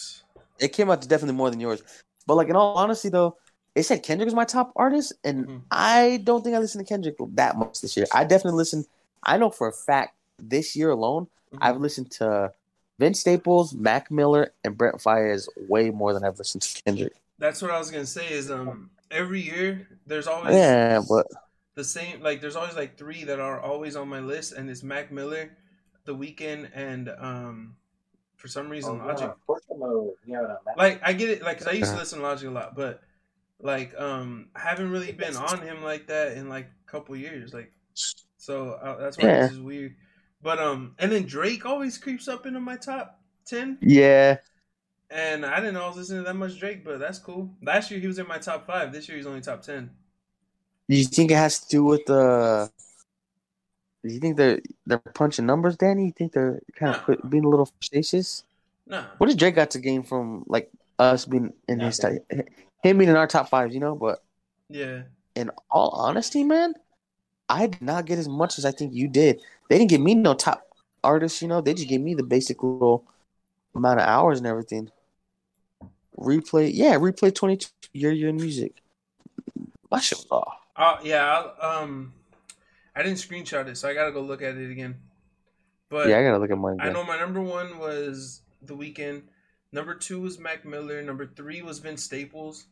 it came out to definitely more than yours. But like in all honesty though, it said Kendrick was my top artist, and Mhm. I don't think I listened to Kendrick that much this year. I definitely listened. I know for a fact this year alone, Mhm. I've listened to Vince Staples, Mac Miller, and Brent Faiyaz way more than ever since listened Kendrick. That's what I was gonna say. Is um every year there's always Yeah, but the same like there's always like three that are always on my list and it's Mac Miller, The Weeknd, and um for some reason Oh, Logic. yeah. Portrait. Yeah, Like I get it like cuz I used to listen to Logic a lot, but like um I haven't really been on him like that in like a couple years like so uh, that's why Yeah. this is weird. But um, and then Drake always creeps up into my top ten, Yeah. and I didn't know I was listening to that much Drake, but that's cool. Last year he was in my top five. This year he's only top ten. Do you think it has to do with the? Do you think they're they're punching numbers, Danny? You think they're kind of being a little facetious? Nah, What does Drake got to gain from like us being in his Nothing. type, him being in our top fives? You know, but yeah, in all honesty, man, I did not get as much as I think you did. They didn't give me no top artists, you know. They just gave me the basic little amount of hours and everything. Replay, yeah, replay twenty two year year in music. My shit was off. uh, yeah. I'll, um, I didn't screenshot it, so I gotta go look at it again. But yeah, I gotta look at mine. I know my number one was The Weeknd. Number two was Mac Miller. Number three was Vince Staples.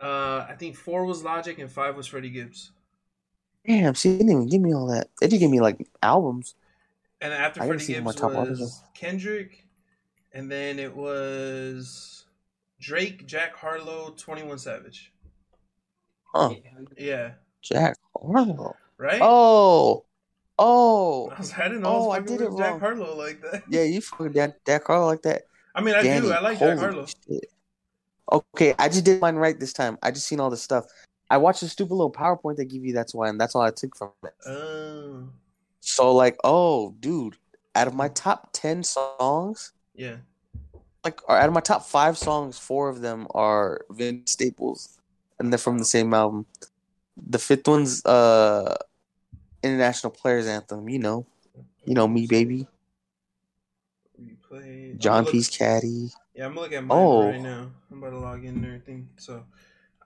Uh, I think four was Logic and five was Freddie Gibbs. Damn, she didn't even give me all that. They just gave me like albums. And after I Freddie see who my Gibbs artists was Kendrick, and then it was Drake, Jack Harlow, Twenty One Savage. Huh? Yeah, Jack Harlow. right. Oh, oh, I, was, oh, I didn't know. Oh, I I did it with Jack wrong. Harlow like that. yeah, you fucking Jack, Jack Harlow like that. I mean, I Danny, do. I like Jack Harlow. shit. Okay, I just did mine right this time. I just seen all this stuff. I watched the stupid little PowerPoint they give you. That's why, and that's all I took from it. Oh, So like, oh, dude, out of my top ten songs, yeah. like, or out of my top five songs, four of them are Vince Staples, and they're from the same album. The fifth one's uh, International Players Anthem. You know, you know me, baby. John I'm P's Caddy. Yeah, I'm gonna look at mine Oh. right now. I'm about to log in and everything. So,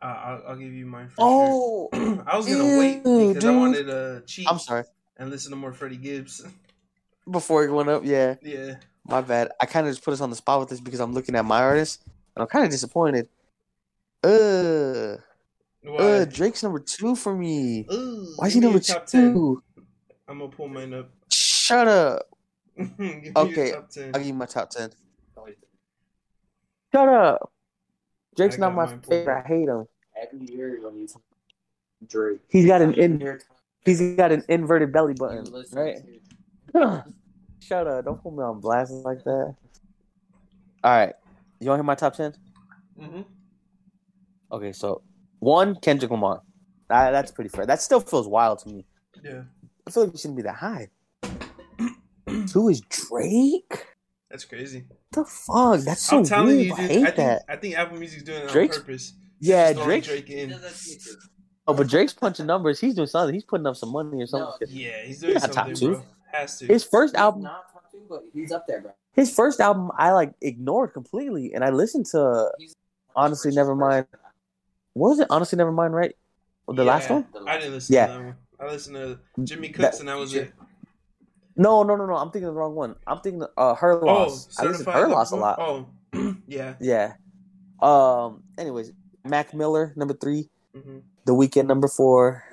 uh, I'll, I'll give you mine for Oh, sure. I was gonna wait ew, because I wanted to cheat I'm sorry. and listen to more Freddie Gibbs. Before it went up, yeah. yeah. My bad. I kind of just put us on the spot with this because I'm looking at my artist and I'm kind of disappointed. Uh, Why? uh, Drake's number two for me. Ooh, Why is he number top 10. two? I'm gonna pull mine up. Shut up. Okay, I'll give you my top ten. Shut up. Drake's not my favorite. up. I hate him. Every year when you talk Drake, He's got an in. He's got an inverted belly button, right? to- Shut up. Don't put me on blast like that. All right. You want to hear my top ten? hmm Okay, so one Kendrick Lamar. That, that's pretty fair. That still feels wild to me. Yeah, I feel like it shouldn't be that high. Two is Drake. That's crazy. the fuck? That's so I'm telling weird. you, I hate I think that. I think Apple Music's doing it Drake's- on purpose. Yeah, Just Drake. Drake in. does that to me too. Oh, but Drake's punching numbers. He's doing something. He's putting up some money or something. No, Yeah, he's doing He's not top two. bro. Has to. His first He's album, not top two, but he's up there, bro. his first album, I like ignored completely, and I listened to. He's Honestly, never mind. What was it? Honestly, never mind. Right, the last one. I didn't listen Yeah. to that one. I listened to Jimmy That- Cooks, and that was it. No, no, no, no. I'm thinking the wrong one. I'm thinking uh, her Oh, loss. I listened to her loss a lot. Oh, yeah. Yeah. Um. Anyways, Mac Miller number three. hmm The Weeknd number four,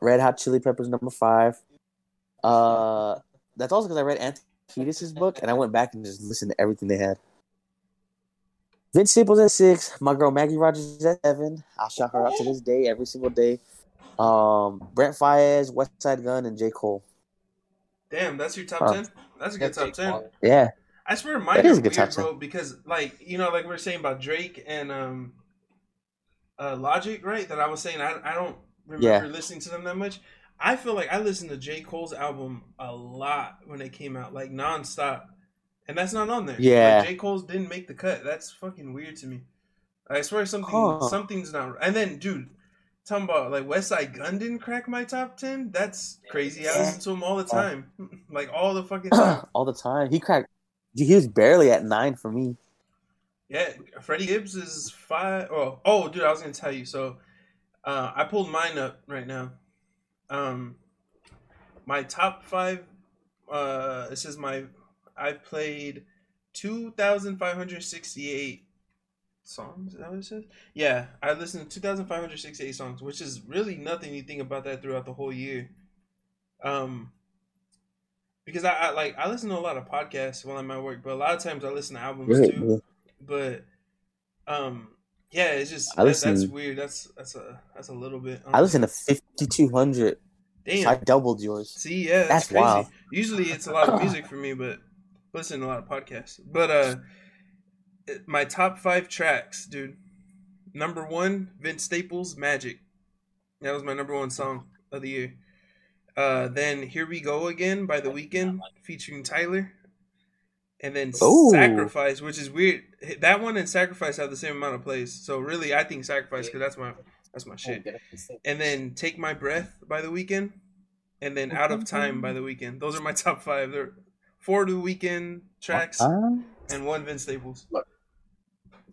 Red Hot Chili Peppers number five. Uh, that's also because I read Anthony Kiedis' book and I went back and just listened to everything they had. Vince Staples at six, my girl Maggie Rogers at seven. I'll shout her out to this day, every single day. Um, Brent Faiyaz, West Side Gun, and J Cole. Damn, that's your top Huh. ten. That's a good top ten. Yeah, I swear mine That are is a good weird, top 10. bro. Because like you know, like we were saying about Drake and um, uh, Logic, right? That I was saying I I don't remember listening to them that much. I feel like I listened to J Cole's album a lot when it came out, like nonstop, and that's not on there. Yeah. like, J Cole's didn't make the cut. That's fucking weird to me. I swear something Huh. something's not. And then, dude. Talking about like Westside Gunn didn't crack my top ten. That's crazy. I listen to him all the time, like all the fucking time. all the time. He cracked. He was barely at nine for me. Yeah, Freddie Gibbs is five. Oh, oh, dude, I was gonna tell you. So, uh, I pulled mine up right now. Um, my top five. Uh, it says my I've played two thousand five hundred sixty-eight songs. Is that what it says? Yeah, I listened to two thousand five hundred sixty-eight songs, which is really nothing. You think about that throughout the whole year. Um, because I, I like I listen to a lot of podcasts while I'm at work, but a lot of times I listen to albums too but um yeah it's just I that, that's listen- weird that's that's a that's a little bit I listen to fifty two hundred Damn. So I doubled yours. See, yeah, that's, That's crazy. wild. Usually it's a lot of music for me, but listen to a lot of podcasts. But uh my top five tracks, dude. Number one, Vince Staples, Magic. That was my number one song of the year. Uh then Here We Go Again by The Weeknd featuring Tyler. And then Ooh. Sacrifice, which is weird. That one and Sacrifice have the same amount of plays. So really I think Sacrifice because that's my that's my shit and then Take My Breath by the Weeknd, and then Out of Time by the Weeknd. Those are my top five. They're four to the Weeknd tracks Huh? and one Vince Staples.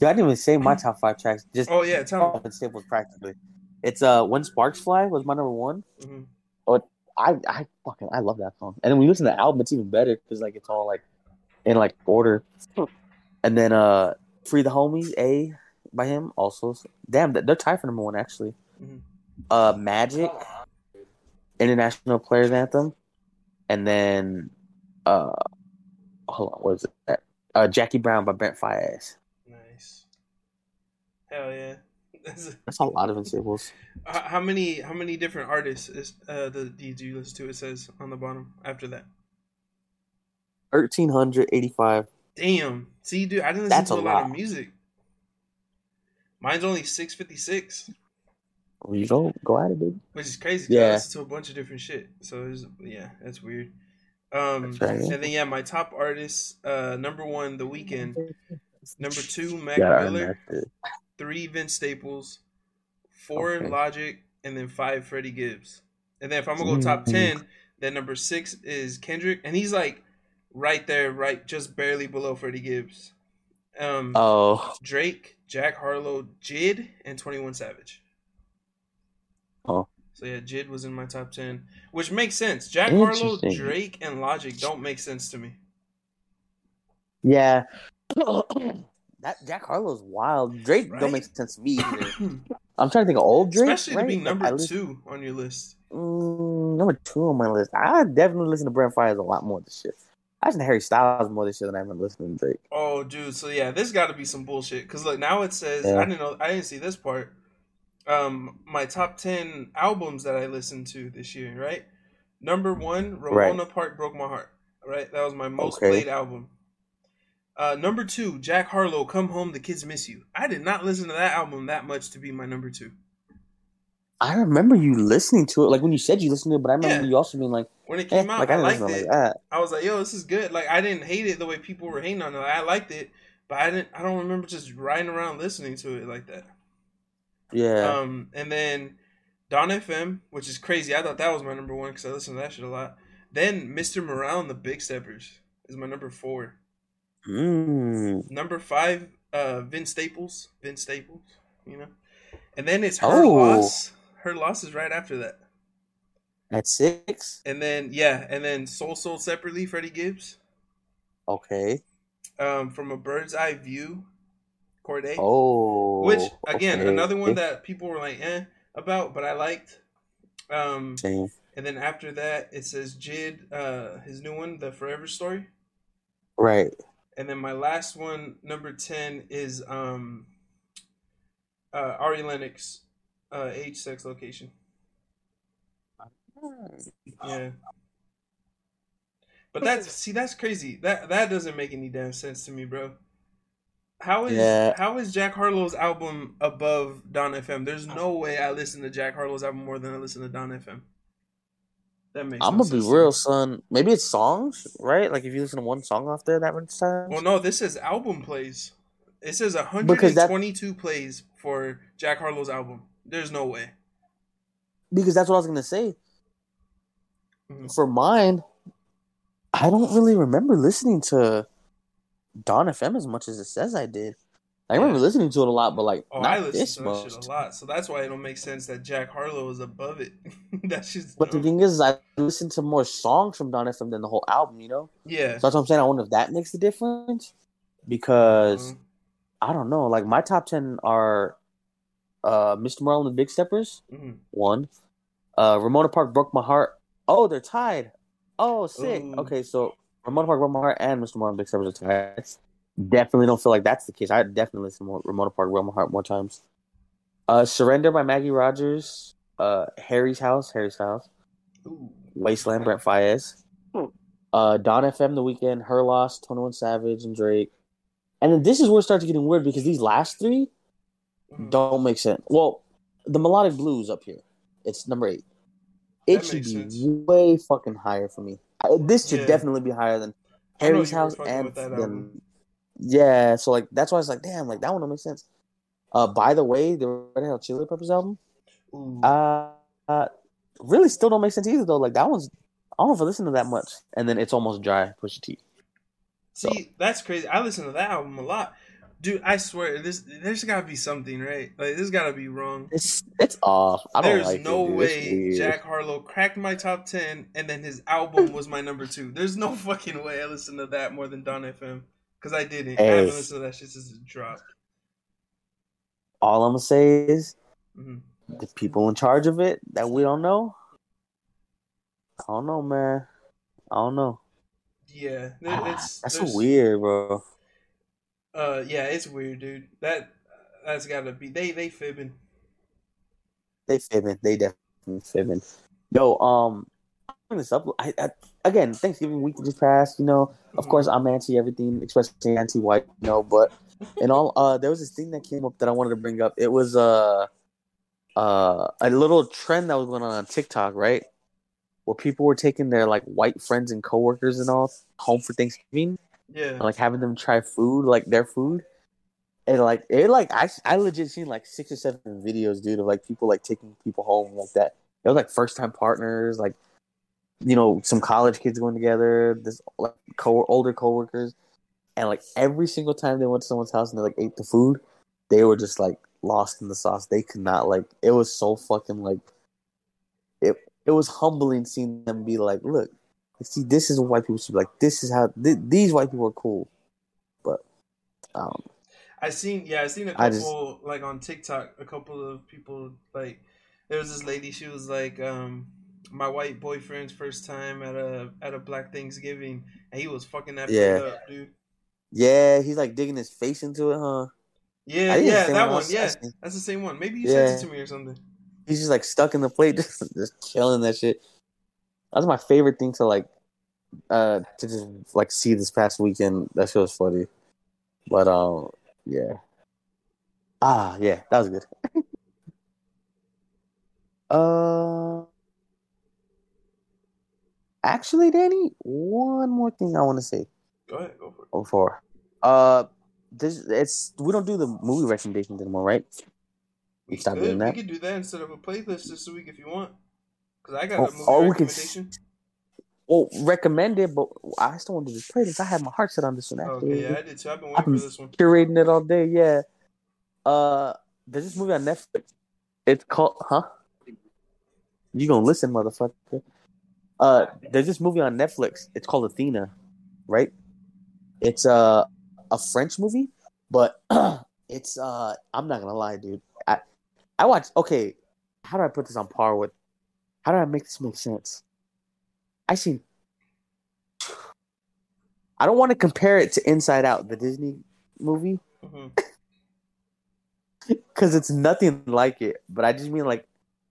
Dude, I didn't even say my top five tracks. Just Oh yeah, tell Vince Staples practically. It's uh when Sparks Fly was my number one. me. hmm I I fucking I love that song. And then when you listen to the album, it's even better because like it's all like in like order. And then uh Free the Homies A by him also. Damn, they're tied for number one actually. Mhm. Uh Magic, International Players Anthem, and then uh hold on, what is it? Uh Jackie Brown by Brent Faiyaz. Hell yeah. That's- a lot of Vince how many how many different artists is uh the did you listen to? It says on the bottom after that. Thirteen hundred eighty-five. Damn. See, dude, I didn't listen That's to a a lot of music. Mine's only six fifty six. You go go at it, dude. Which is crazy. 'cause I Yeah. listen to a bunch of different shit. So it's, yeah, that's weird. Um, That's right, yeah. and then yeah, my top artists. Uh, number one, The Weeknd. Number two, Mac Miller. That shit. Three, Vince Staples. Four, Okay. Logic, and then five, Freddie Gibbs. And then if I'm gonna go top Mhm. ten, then number six is Kendrick, and he's like right there, right, just barely below Freddie Gibbs. Um, Oh, Drake, Jack Harlow, Jid, and Twenty One Savage. Oh. So yeah, Jid was in my top ten, which makes sense. Jack Harlow, Drake, and Logic don't make sense to me. yeah. that Jack Harlow's wild. Drake Right? don't make sense to me either. I'm trying to think of old Drake, Especially to be number listen- two on your list. Mm, number two on my list. I definitely listen to Brent Faiyaz a lot more this shit. I listen to Harry Styles more this shit than I've been listening to Drake. Oh, dude. So yeah, this got to be some bullshit. Cause look, now it says Yeah. I didn't know. I didn't see this part. Um, my top ten albums that I listened to this year. Right. Number one, Ramona Park broke my heart. Right. That was my most Okay. played album. Uh, number two, Jack Harlow, "Come Home, the Kids Miss You." I did not listen to that album that much to be my number two. I remember you listening to it, like when you said you listened to it, but I remember Yeah. you also being like, When it eh, came out, like I I liked it like. I was like, "Yo, this is good." Like I didn't hate it the way people were hating on it. I liked it, but I didn't. I don't remember just riding around listening to it like that. Yeah. Um, and then Dawn FM, which is crazy. I thought that was my number one because I listen to that shit a lot. Then Mr. Morale and the Big Steppers is my number four. Mm. Number five, uh, Vince Staples. Vince Staples, you know. And then it's her Oh. loss. Her loss is right after that. At six? And then yeah, and then Soul Sold separately, Freddie Gibbs. Okay. Um, from a bird's eye view, Cordae. Oh. Which again, okay. another one that people were like, eh, about, but I liked. Um, Same. and then after that, it says Jid, uh, his new one, the Forever Story. Right. And then my last one, number ten, is um, uh, Ari Lennox, uh, age, sex, location. Yeah. But that's see, that's crazy. That that doesn't make any damn sense to me, bro. How is Yeah. how is Jack Harlow's album above Dawn FM? There's no way I listen to Jack Harlow's album more than I listen to Dawn FM. That makes. I'm gonna be real, son. Maybe it's songs, right? Like if you listen to one song off there that much times. Well, no, this is album plays. It says Because that- 122 plays for Jack Harlow's album. There's no way. because that's what I was gonna say. Mhm. For mine, I don't really remember listening to Dawn FM as much as it says I did. I remember Yeah. listening to it a lot, but like Oh, I listen to that shit a lot, so that's why it don't make sense that Jack Harlow is above it. that's just But the thing is, I listen to more songs from Dawn FM than the whole album. You know, yeah. so that's what I'm saying. I wonder if that makes the difference because Mhm. I don't know. Like my top ten are uh Mr. Morale and the Big Steppers, Mhm. one. Uh Ramona Park broke my heart. Oh, they're tied. Oh, sick. Ooh. Okay, so Ramona Park broke my heart and Mr. Morale and the Big Steppers are tied. Definitely don't feel like that's the case. I definitely listen to more Ramona Park broke my heart more times. Uh Surrender by Maggie Rogers. Uh Harry's House, Harry's House. Ooh. Wasteland, Brent Faiyaz. Uh, Dawn FM, The Weeknd, Her Loss, 21 Savage, and Drake. And then this is where it starts getting weird because these last three Mhm. don't make sense. Well, the Melodic Blues up here. It's number eight. It That should be sense. way fucking higher for me. I- This should Yeah. definitely be higher than Harry's House and with that then album. Yeah. So like that's why I was like, damn, like that one don't make sense. Uh, by the way, the Red Hot Chili Peppers album, uh, uh, really still don't make sense either though. Like that one's I don't I listen to that much. And then it's almost dry. Pusha T. See, that's crazy. I listen to that album a lot, dude. I swear, this there's got to be something right. Like this got to be wrong. It's it's off. I don't There's like no it, way. Jack Harlow cracked my top ten, and then his album was my number two. There's no fucking way I listened to that more than Dawn FM because I didn't. I haven't listened to that shit since it dropped. All I'm gonna say is hmm the people in charge of it that we don't know. I don't know, man. I don't know. Yeah, there- it's That's there's- weird, bro. Uh, yeah, it's weird, dude. That that's got to be they they fibbing. They fibbing. They definitely fibbing. Yo, um, this up. I, I again, Thanksgiving week just passed. You know, of course, I'm anti everything, especially anti white. You know, but and all, uh, there was this thing that came up that I wanted to bring up. It was uh, uh, a little trend that was going on on TikTok, right? Where people were taking their like white friends and coworkers and all home for Thanksgiving Yeah, and like having them try food, like their food. And like it, like I, I legit seen like six or seven videos, dude, of like people like taking people home like that. It was like first time partners, like you know, some college kids going together, this like co older coworkers, and like every single time they went to someone's house and they like ate the food, they were just like lost in the sauce. They could not like. It was so fucking like. It it was humbling seeing them be like, look, see, this is what white people should be like. This is how th- these white people are cool, but um, I seen yeah, I seen a I just- couple like on TikTok, a couple of people like there was this lady, she was like, um, my white boyfriend's first time at a at a black Thanksgiving and he was fucking that Yeah. up, dude. yeah, he's like digging his face into it, huh? Yeah, yeah, that one, yeah. asking. That's the same one. Maybe you Yeah. sent it to me or something. He's just like stuck in the plate, just just killing that shit. That's my favorite thing to like, uh, to just like see this past weekend. That shit was funny, but um, yeah. Ah, yeah, that was good. uh, actually, Danny, one more thing I want to say. Go ahead, go for it. before. Uh, this it's we don't do the movie recommendations anymore, right? We Stop doing that. we could do that instead of a playlist this week if you want. Cause I got Oh, a movie or we could recommendation. Well, recommended, but I still want to do this playlist. I had my heart set on this one. Oh, Actually, okay, yeah, I did too. I've been I've been for this one. curating it all day. Yeah. Uh, there's this movie on Netflix. It's called, huh? You gonna listen, motherfucker? Uh, there's this movie on Netflix. It's called Athena, right? It's uh, a French movie, but it's uh, I'm not gonna lie, dude. I I watched. Okay, how do I put this on par with? How do I make this make sense? I seen. I don't want to compare it to Inside Out, the Disney movie, because it's nothing like it. But I just mean like,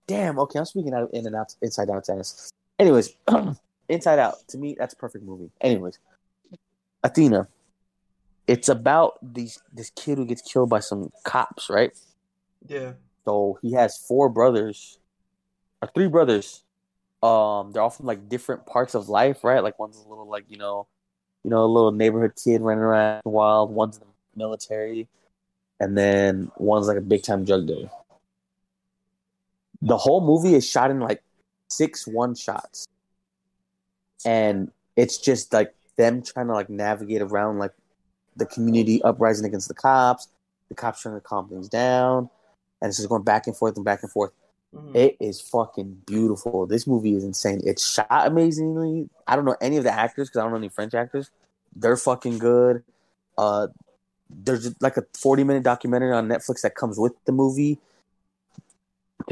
damn. Okay, I'm speaking out of in and out, Inside Out tennis. Anyways, Inside Out to me that's a perfect movie. Anyways, Athena. It's about these this kid who gets killed by some cops, right? Yeah. So he has four brothers, or three brothers. Um, they're all from like different parts of life, right? Like one's a little like you know, you know, a little neighborhood kid running around wild. One's in the military, and then one's like a big time drug dealer. The whole movie is shot in like six one shots, and it's just like them trying to like navigate around like the community uprising against the cops, the cops trying to calm things down, and it's just going back and forth and back and forth. Mhm. It is fucking beautiful. This movie is insane. It's shot amazingly. I don't know any of the actors because I don't know any French actors. They're fucking good. Uh, there's like a 40 minute documentary on Netflix that comes with the movie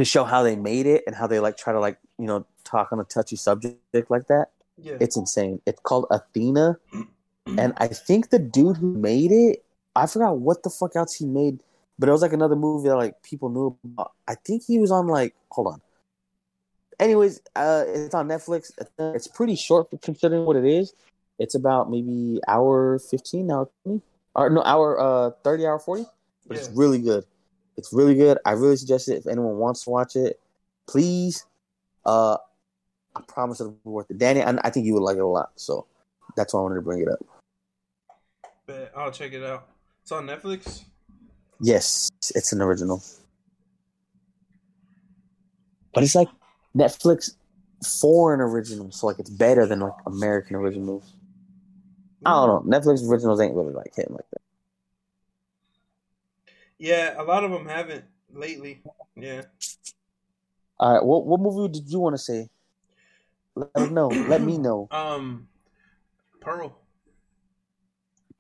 to show how they made it and how they like try to like you know talk on a touchy subject like that. yeah. It's insane. It's called Athena, and I think the dude who made it, I forgot what the fuck else he made, but it was like another movie that like people knew about. I think he was on like hold on, anyways, uh, it's on Netflix. It's pretty short considering what it is. It's about maybe hour fifteen, hour twenty, or no, hour uh thirty, hour forty. But it's really good. It's really good. I really suggest it if anyone wants to watch it. Please, uh, I promise it'll be worth it. Danny, I, I think you would like it a lot. So that's why I wanted to bring it up. Bet I'll check it out. It's on Netflix. Yes, it's an original. But it's like Netflix foreign originals, so like it's better than like American originals. I don't know. Netflix originals ain't really like hitting like that. Yeah, a lot of them haven't lately. Yeah. All right, what what movie did you want to say? Let me know. Let me know. Um, Pearl.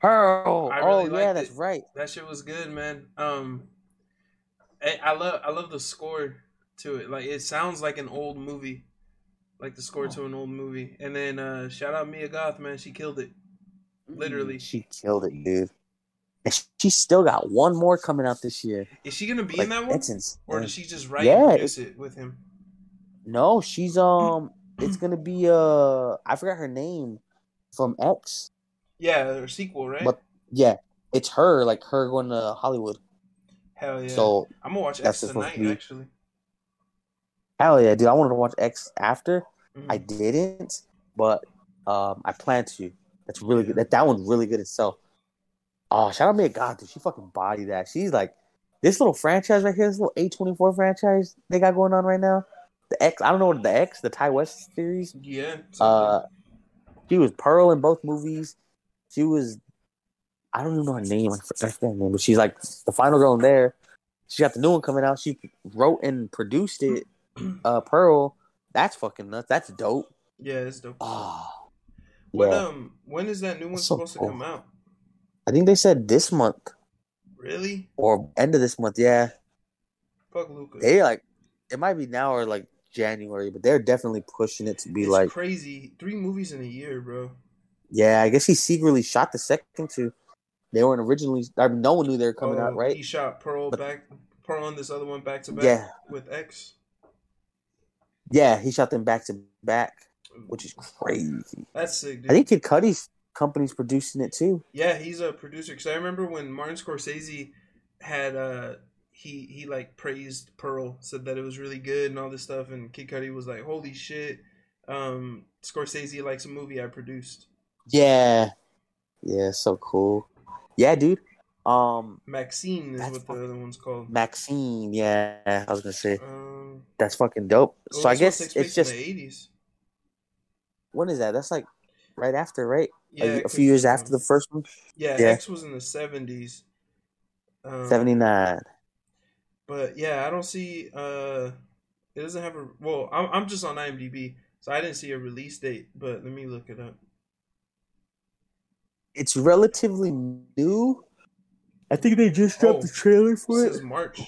Pearl. I oh yeah, liked that's it. right. That shit was good, man. Um, I, I love I love the score to it. Like it sounds like an old movie, like the score to an old movie. And then uh shout out Mia Goth, man. She killed it. Literally. she killed it, dude. And she- she still got one more coming out this year. Is she gonna be Like, in that one, insane. or did she just write Yeah, and it with him? No, she's um. It's gonna be uh. I forgot her name from X. Yeah, her sequel, right? But yeah, it's her. Like her going to Hollywood. Hell yeah. So I'm gonna watch X to tonight. be- Actually, hell yeah, dude! I wanted to watch X after. Mhm. I didn't, but um, I plan to. That's really good. That that one's really good itself. Oh, shout out Mia Goth, dude. She fucking body that. She's like this little franchise right here, this little A twenty four franchise they got going on right now. The X, I don't know what the X, the Ti West series. yeah. Uh, she was Pearl in both movies. She was, I don't even know her name. I forgot her name, but she's like the final girl in there. She got the new one coming out. She wrote and produced it. Uh, Pearl. That's fucking nuts. That's dope. yeah, it's dope. Oh, yeah. um? When is that new one so supposed cool. to come out? I think they said this month Really? or end of this month. Yeah, Fuck Luca. they like it might be now or like January, but they're definitely pushing it to be it's like, crazy. Three movies in a year, bro. yeah. I guess he secretly shot the second two. They weren't originally. I mean, no one knew they were coming out, Oh, right? He shot Pearl But- back, Pearl and this other one back to back. Yeah. With X. Yeah, he shot them back to back, which is crazy. That's sick, dude. I think Kid Cudi's company's producing it too. Yeah, he's a producer. Cause I remember when Martin Scorsese had uh he he like praised Pearl, said that it was really good and all this stuff, and Kid Cudi was like, "Holy shit!" Um, Scorsese likes a movie I produced. Yeah, yeah, so cool. Yeah, dude. Um, Maxine is what the other one's called. Maxine. Yeah, I was gonna say Um, that's fucking dope. well, So I guess it's just in the eighties. when is that? That's like right after, right? Yeah, a, a 'cause, few years um, after the first one. Yeah, Yeah. X was in the seventies. Um, Seventy nine. But yeah, I don't see. Uh, it doesn't have a. Well, I'm I'm just on IMDb, so I didn't see a release date. But let me look it up. It's relatively new. I think they just dropped Oh, the trailer for It for says it. March.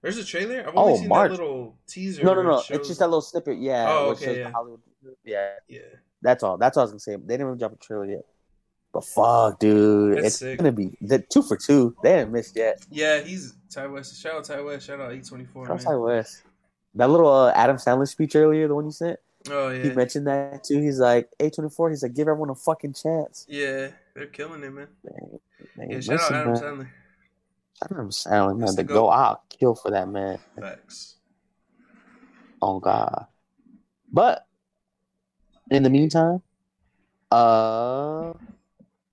There's a trailer. I've only Oh, seen March. that little teaser. No, no, no. it It's just that little snippet. Yeah. Oh, where okay, the yeah. Hollywood. Yeah. Yeah, That's all. That's all I was gonna say. They didn't even drop a trailer yet. But fuck, dude, That's it's sick. gonna be the two for two. They haven't missed yet. yeah. He's Ti West. Shout out Ti West. Shout out eight twenty four. Shout out Ti West. That little uh, Adam Sandler speech earlier, the one you sent, Oh yeah. he mentioned that too. He's like, A24, he's like, give everyone a fucking chance. yeah. They're killing it, man. Man, man, Yeah, shout out Adam man. Sandler. Adam Sandler, man. the The go, I'll kill for that man. Facts. Oh, God. But in the meantime, uh,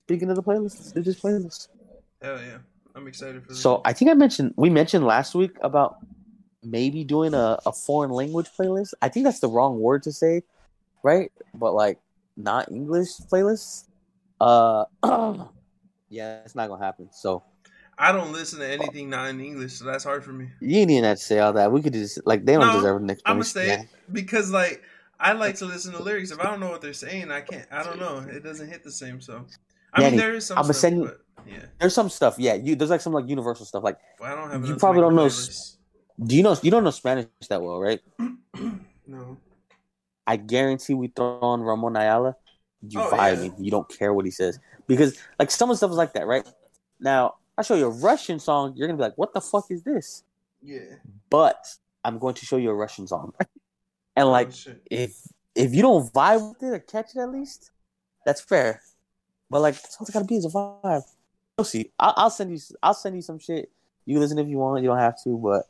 speaking of the playlist, do this playlist. Hell yeah, I'm excited for this. So I think I mentioned we mentioned last week about maybe doing a, a foreign language playlist. I think that's the wrong word to say, right? But like not English playlist. Uh yeah, it's not gonna happen. So I don't listen to anything not in English, so that's hard for me. you ain't even have to say all that. We could just like they don't No, deserve an I'm gonna explanation. say it because like I like to listen to lyrics. If I don't know what they're saying, I can't. I don't know. It doesn't hit the same. So I mean, there is some I'ma stuff, send you- but yeah, There's some stuff, yeah. You there's like some like universal stuff. Like but I don't have. You probably don't know do you know you don't know Spanish that well, right? no. I guarantee we throw on Ramon Ayala, you Oh, vibe yeah. me. You don't care what he says because like some of the stuff is like that, right? Now I show you a Russian song, you're gonna be like, "What the fuck is this?" Yeah. But I'm going to show you a Russian song. And Oh, like, shit. if if you don't vibe with it or catch it at least, that's fair. But like, that's all it gotta be is a vibe. You'll see. I'll, I'll send you. I'll send you some shit. You listen if you want. You don't have to, but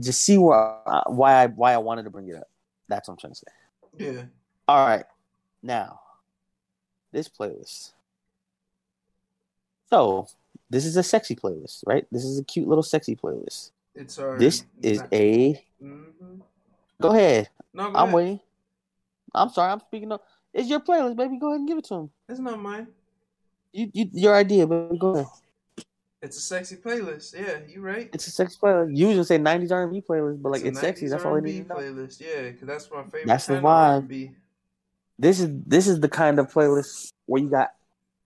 just see where uh, why I why I wanted to bring it up. That's what I'm trying to say. yeah, All right, now this playlist. So this is a sexy playlist, right? This is a cute little sexy playlist. it's our. This is a. Mhm. Go ahead. No, go I'm ahead. waiting. I'm sorry. I'm speaking up. It's your playlist, baby. Go ahead and give it to him. It's not mine. You, you, your idea, baby. Go ahead. It's a sexy playlist. Yeah, you right. It's a sexy playlist. You usually say '90s R&B playlist, but like a it's, sexy. That's all I R&B need to know. playlist. Yeah, because that's my favorite. That's the vibe. R&B. This is this is the kind of playlist where you got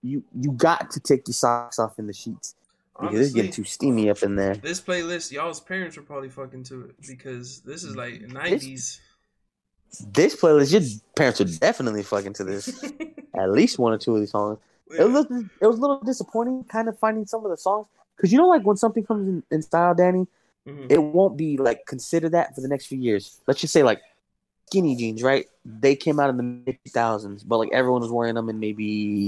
you you got to take your socks off in the sheets Honestly, because it's getting too steamy up in there. This playlist, y'all's parents were probably fucking to it because this is like nineties. This, this, playlist, your parents are definitely fucking to this. At least one or two of these songs. Yeah. It was it was a little disappointing, kind of finding some of the songs because you know, like when something comes in, in style, Danny, mm-hmm. it won't be like consider that for the next few years. Let's just say like skinny jeans, right? They came out in the mid 2000s, but like everyone was wearing them in maybe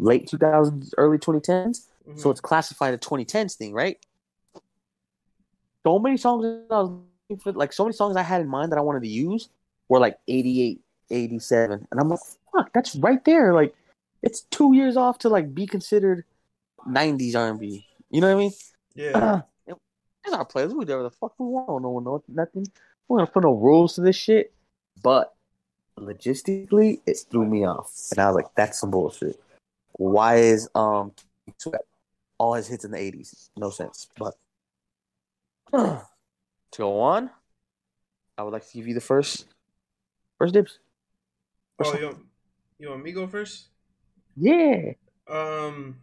late 2000s, early 2010s. Mm-hmm. So it's classified a 2010s thing, right? So many songs I was looking for, like so many songs I had in mind that I wanted to use were like 88, 87. And I'm like, fuck, that's right there. Like it's two years off to like be considered 90s R&B. You know what I mean? Yeah. It's our players. We do whatever the fuck we want. No one knows nothing. We're gonna put no rules to this shit. But logistically, it threw me off, and I was like, "That's some bullshit." Why is um all his hits in the '80s? No sense. But to go on, I would like to give you the first first dibs. Oh, you want, you want me go first? Yeah. Um.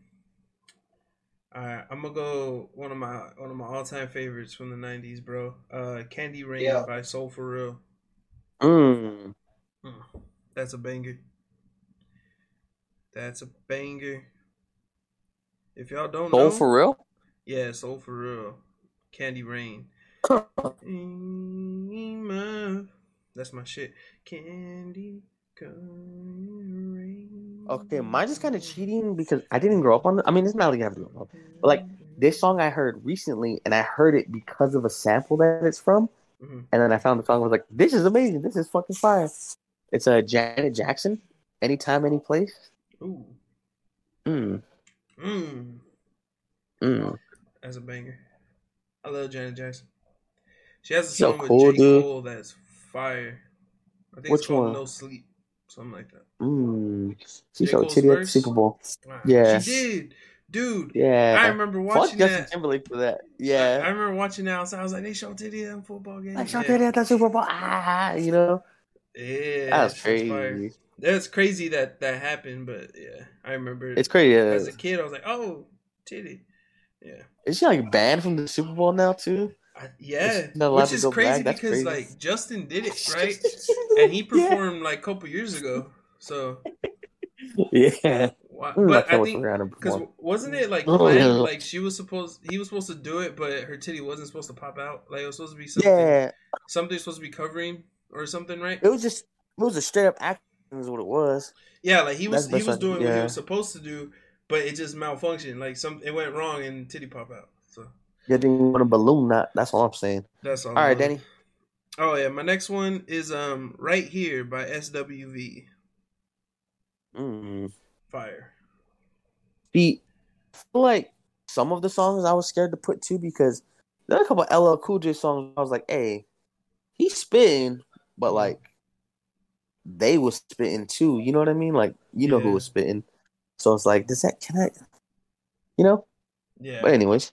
Alright, I'm gonna go one of my one of my all time favorites from the '90s, bro. Uh, "Candy Rain" Yeah. by Soul for Real. Mm. That's a banger. That's a banger. If y'all don't know, Soul know, for real. yeah, Soul for Real, "Candy Rain." That's my shit. Candy rain. Okay, mine's just kind of cheating because I didn't grow up on. The, I mean, it's not like I have to grow up. But like this song I heard recently, and I heard it because of a sample that it's from, Mhm. and then I found the song. I was like, "This is amazing! This is fucking fire!" It's a uh, Janet Jackson. Anytime, any place. Ooh. Mm, Mm. mm. That's a banger. I love Janet Jackson. She has a So song cool, with J. dude. Cole that's fire. I think Which it's called one? No Sleep. Something like that. Mm. She J. showed titty at the? Super Bowl. Wow. Yeah. She did. Dude. Yeah. I remember Fuck watching Justin that. Timberlake for that. I, I remember watching that outside. I was like, they showed titty at football game. Showed yeah. titty at the Super Bowl. Ah, you know. Yeah. That was fire. That's crazy that that happened, but yeah, I remember. It's crazy. As a kid, I was like, oh, titty. Yeah. Is she like banned from the Super Bowl now too? I, yeah, which is crazy. Because crazy. like Justin did it right, and he Yeah. performed like a couple years ago. So, Yeah. but I think for Rihanna to because wasn't it like Oh, planned? yeah. Like she was supposed, he was supposed to do it, but her titty wasn't supposed to pop out. Like it was supposed to be something, Yeah, something supposed to be covering or something, right? it was just it was a straight up acting is what it was. Yeah, like he was he was doing what he was supposed to do, but it just malfunctioned. Like some, it went wrong and titty pop out. So You didn't want a balloon knot. That's all I'm saying. that's all. All right, Danny. Oh yeah, my next one is um right here by SWV. Mm. Fire. I feel like some of the songs I was scared to put too because there are a couple LL Cool J songs. I was like, hey, he's spitting, but Mhm. like they was spitting too. You know what I mean? Like you know who was spitting. So it's like, does that can I? You know. Yeah. But anyways,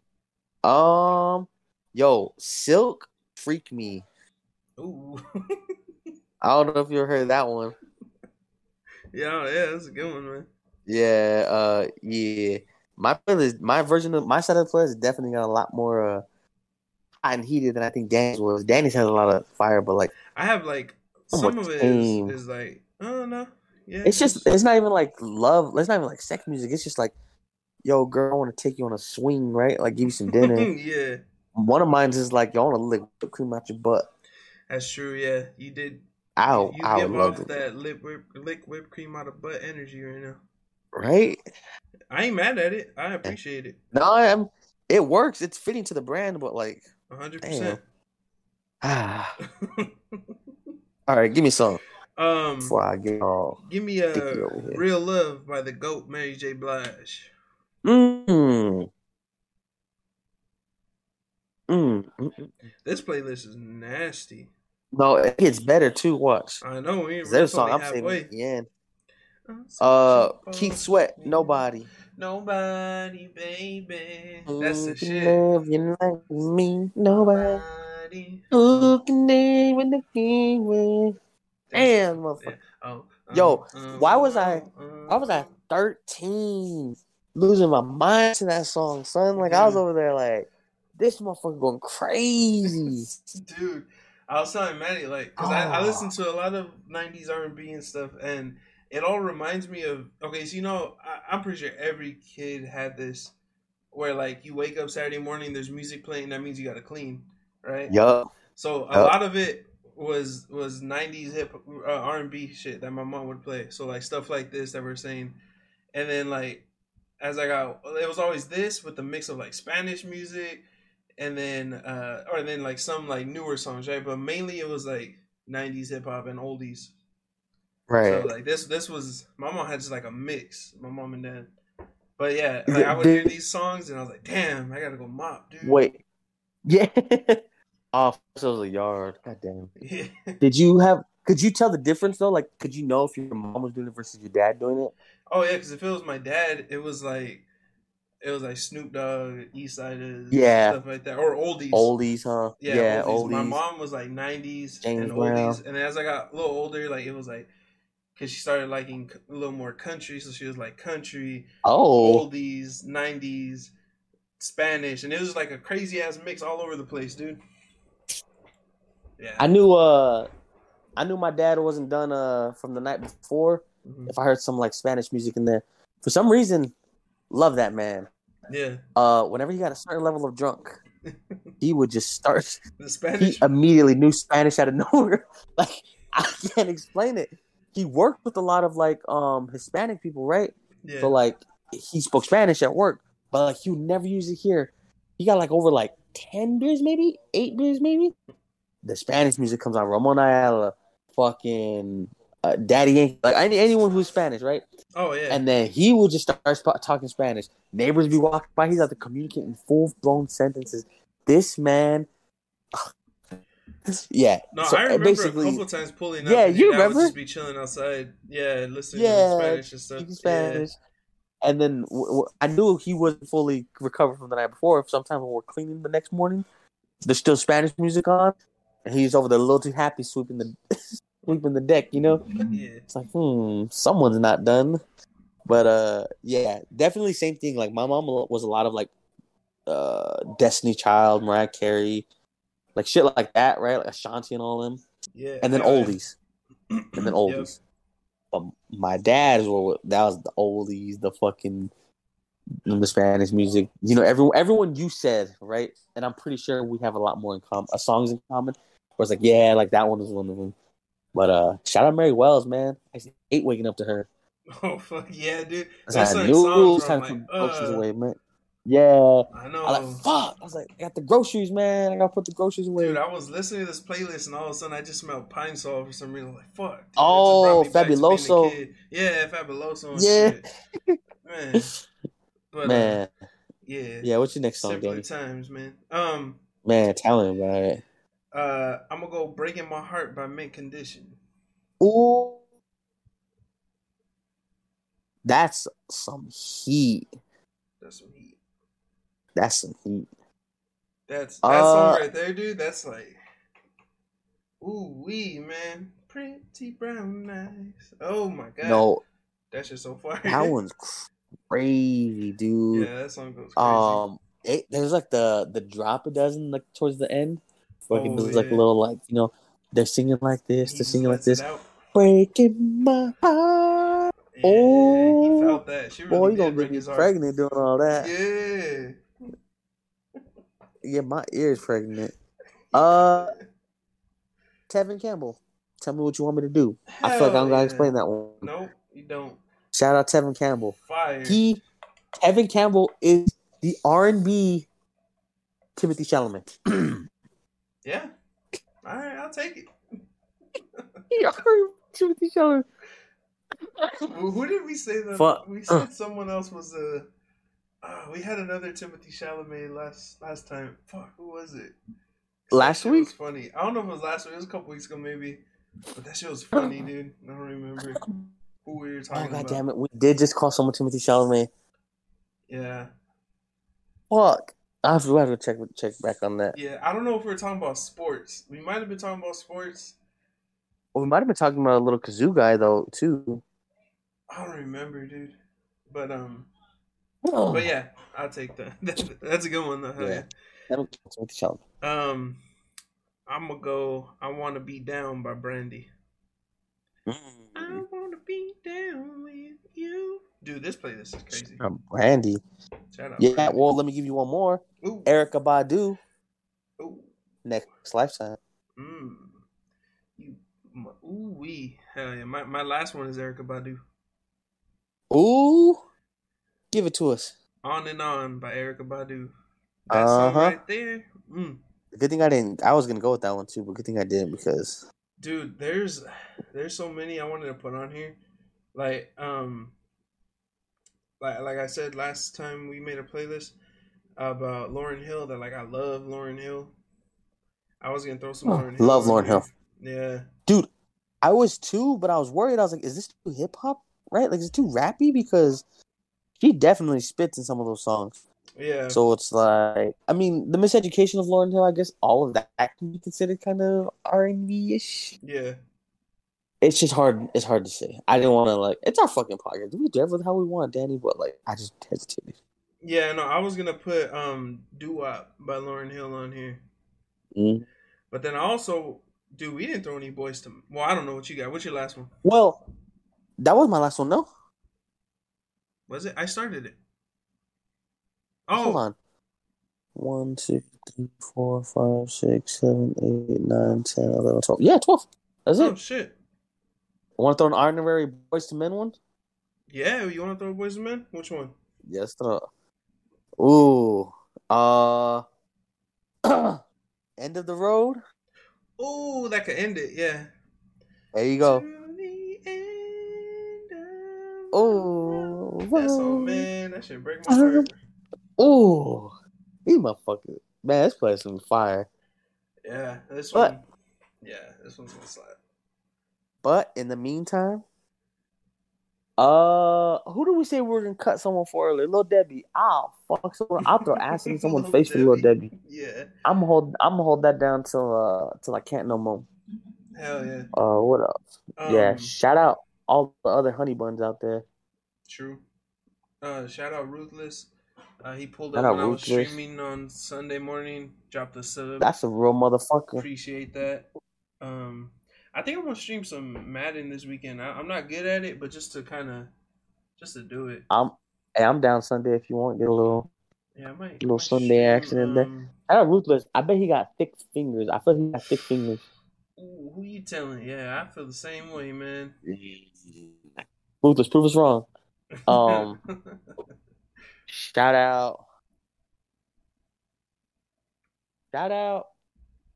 um, yo, Silk, freak me. Ooh. I don't know if you ever heard that one. yeah, yeah, that's a good one, man. Yeah, uh, yeah. My playlist, my version of my side of the playlist is definitely got a lot more uh hot and heated than I think Danny's was. Danny's has a lot of fire, but like I have like some of it is, is like oh no. Yeah. it's just it's not even like love. It's not even like sex music. It's just like, yo, girl, I want to take you on a swing, right? Like give you some dinner. yeah. One of mine's is like, yo, I want to lick whipped cream out your butt. That's true. Yeah, you did. I you you I give off it. that lip whip, lick whipped cream out of butt energy right now. Right? I ain't mad at it. I appreciate it. No, I'm. It works. It's fitting to the brand, but like, A hundred percent. ah. All right, give me some Um, before I get all. give me a Sticky over here. real love by the goat Mary J. Blige. Mm. Mm. mm, mm. This playlist is nasty. No, it gets better too. Watch. I know. We, 'Cause we're There's a song I'm halfway. at. I'm Uh, Keith Sweat, me. nobody. Nobody, baby. That's the shit. Love you like me, nobody. Nobody. Who can name when the king win? That's- Damn, motherfucker. Oh, Yo, um, why was I- um, I was at 13, losing my mind to that song, son. Like I was over there, like this motherfucker going crazy. dude i was telling maddie like because I, I listen to a lot of 90s r&b and stuff and it all reminds me of okay so you know I, i'm pretty sure every kid had this where like you wake up saturday morning there's music playing that means you gotta clean right Yup. so a Yup. lot of it was was 90s hip uh, r&b shit that my mom would play so like stuff like this that we're saying and then like as i got it was always this with the mix of like spanish music and then uh or then like some like newer songs right but mainly it was like 90s hip-hop and oldies Right. so like this this was my mom had just like a mix my mom and dad but yeah like i would hear these songs and i was like damn i gotta go mop dude Wait. Yeah. Oh, this was a yard. God damn. yeah Did you have? Could you tell the difference though? Like, could you know if your mom was doing it versus your dad doing it? Oh yeah, because if it was my dad, it was like it was like Snoop Dogg, East Siders, Yeah. stuff like that, or oldies. Oldies, huh? yeah, oldies. oldies. My mom was like '90s James and Brown. oldies, and as I got a little older, like it was like because she started liking a little more country, so she was like country, Oh, oldies, '90s, Spanish, and it was like a crazy ass mix all over the place, dude. Yeah, I knew. Uh, I knew my dad wasn't done. Uh, from the night before. Mhm. If I heard some like Spanish music in there, for some reason, love that man. yeah. Uh, whenever he got a certain level of drunk, he would just start. The Spanish. He immediately knew Spanish out of nowhere. Like I can't explain it. He worked with a lot of like um Hispanic people, right? yeah, So like he spoke Spanish at work, but like you never usually hear. He got like over like ten beers, maybe eight beers, maybe. The Spanish music comes on. Ramon Ayala, fucking uh, Daddy Yankee, like any, anyone who's Spanish, right? oh yeah, And then he will just start sp- talking Spanish. Neighbors be walking by. He's out to communicate in full blown sentences. This man, yeah. No, So, I uh, remember basically, a couple times pulling up. Yeah, you your dad would remember? just be chilling outside. Yeah, listening Yeah, to Spanish and stuff. Spanish. And then w- w- I knew he wasn't fully recovered from the night before. Sometimes when we're cleaning the next morning, there's still Spanish music on, and he's over there a little too happy sweeping the sweeping the deck. You know, Yeah, it's like hmm, someone's not done. But uh, yeah, definitely same thing. Like my mom was a lot of like uh Destiny Child, Mariah Carey, like shit like that, right? Like Ashanti and all them yeah. and then yeah. oldies, and then Yep. oldies. But my dad is what that was the oldies, the fucking the Spanish music. You know, everyone everyone you said right, and I'm pretty sure we have a lot more in common, uh, songs in common. It's like, yeah, like that one was one of them. But uh, shout out Mary Wells, man. I hate waking up to her. Oh fuck yeah, dude. That's like knew it was songs time where to put groceries uh, away, man. Yeah, I know. I like fuck. I was like, I got the groceries, man. I gotta put the groceries away. Dude, I was listening to this playlist and all of a sudden I just smelled pine sol for some reason. I'm like, fuck. dude, Oh, brought me back to being a Fabuloso. Yeah, Fabuloso. And Yeah. Shit. Man. But, uh, yeah. yeah. What's your next song, Simpler Danny? times, man. Um, Man, tell him about it. Uh, I'm gonna go "Breaking My Heart" by Mint Condition. Ooh. That's some heat. That's some heat. That's some heat. That's that Uh, song right there, dude. That's like, ooh wee, man. Pretty brown eyes. Oh my god. No, that's just so far. that one's crazy, dude. yeah, that song goes crazy. Um, it, there's like the the drop it does in like towards the end. Where Oh, does like a little like you know they're singing like this, He they're singing like this, breaking my heart. Yeah, Oh, he felt that. She really Boy, you gonna get me pregnant doing all that. Yeah. Yeah, my ears pregnant. Uh, Tevin Campbell. Tell me what you want me to do. I feel like I'm don't gotta explain that one. Nope, you don't. Shout out Tevin Campbell. Fire. He, Tevin Campbell is the R and B Timothée Chalamet. yeah. All right, I'll take it. The R&B Timothée Chalamet. Who who did we say that? Fuck. We said someone else was a. Uh, we had another Timothée Chalamet last last time. Fuck, who was it? Last that shit week? was funny. I don't know if it was last week. It was a couple weeks ago, maybe. But that shit was funny, dude. I don't remember who we were Oh talking about? god about. damn it! We did just call someone Timothée Chalamet. Yeah, Fuck. I have to, have to check check back on that. yeah. I don't know if we were talking about sports. We might have been talking about sports. Well, we might have been talking about a little kazoo guy though too. I don't remember, dude. But um, Oh. but yeah, I'll take that. That's a good one though. hell Yeah. Timothée Chalamet. Um, I'm gonna go. I want to be down by Brandy. I Mm. want to be down with you, dude. This playlist is crazy. Uh, Brandy. Shout out. Yeah. Brandy. Well, let me give you one more. Ooh, Erykah Badu. ooh, Next lifetime. mm. You, ooh wee. Hell yeah. My my last one is Erykah Badu. Ooh. Give it to us. On and on by Erykah Badu. That Uh-huh. right there. Mm. Good thing I didn't. I was gonna go with that one too, but good thing I didn't because dude there's there's so many i wanted to put on here like um like like i said last time we made a playlist about lauryn hill that like i love lauryn hill i was gonna throw some Oh, lauryn hill love on Lauryn. Hill. yeah Dude, I was too, but I was worried. I was like, is this too hip hop? Right? Like, is it too rappy? Because she definitely spits in some of those songs. yeah So it's like, I mean, the miseducation of Lauryn Hill. I guess all of that can be considered kind of R and B ish. yeah It's just hard. It's hard to say. I didn't want to like. It's our fucking podcast. Do we do everything how we want, Danny? But like, I just hesitated. yeah no i was gonna put um doo-wop by lauryn hill on here Mm. but then i also dude we didn't throw any boys to well i don't know what you got what's your last one Well, that was my last one. No, was it i started it hold oh on. One, two, three, four, five, six, seven, eight, nine, ten, eleven, twelve. Yeah, twelve. That's oh it. shit Want to throw an honorary Boyz II Men one? yeah you want to throw Boyz II Men which one Yes, throw. Ooh, uh, end of the road. Oh, that could end it. Yeah. There you go. To the end of Oh, the road. that song, man, that should break my heart. Ooh, these motherfuckers, man, this place is fire. Yeah, this one. Yeah, this one's gonna slap. But in the meantime, uh, who do we say we're gonna cut someone for earlier? Lil Debbie. I'll fuck someone. I'll throw acid in someone's face for Little Debbie. Yeah, I'm gonna hold. I'm gonna hold that down till uh till I can't no more. hell yeah. Uh, what else? yeah, Um, shout out all the other honey buns out there. True. Uh, shout out Ruthless. Uh, he pulled up when I was streaming on Sunday morning. Dropped a sub. That's a real motherfucker. Appreciate that. Um, I think I'm gonna stream some Madden this weekend. I, I'm not good at it, but just to kind of, just to do it. I'm. Hey, I'm down Sunday if you want. Get a little. Yeah, I might. Little might Sunday stream, action in there. um, I got ruthless. I bet he got thick fingers. I feel he got thick fingers. Ooh, who you telling? Yeah, I feel the same way, man. Ruthless, prove us wrong. Um, Shout out. Shout out.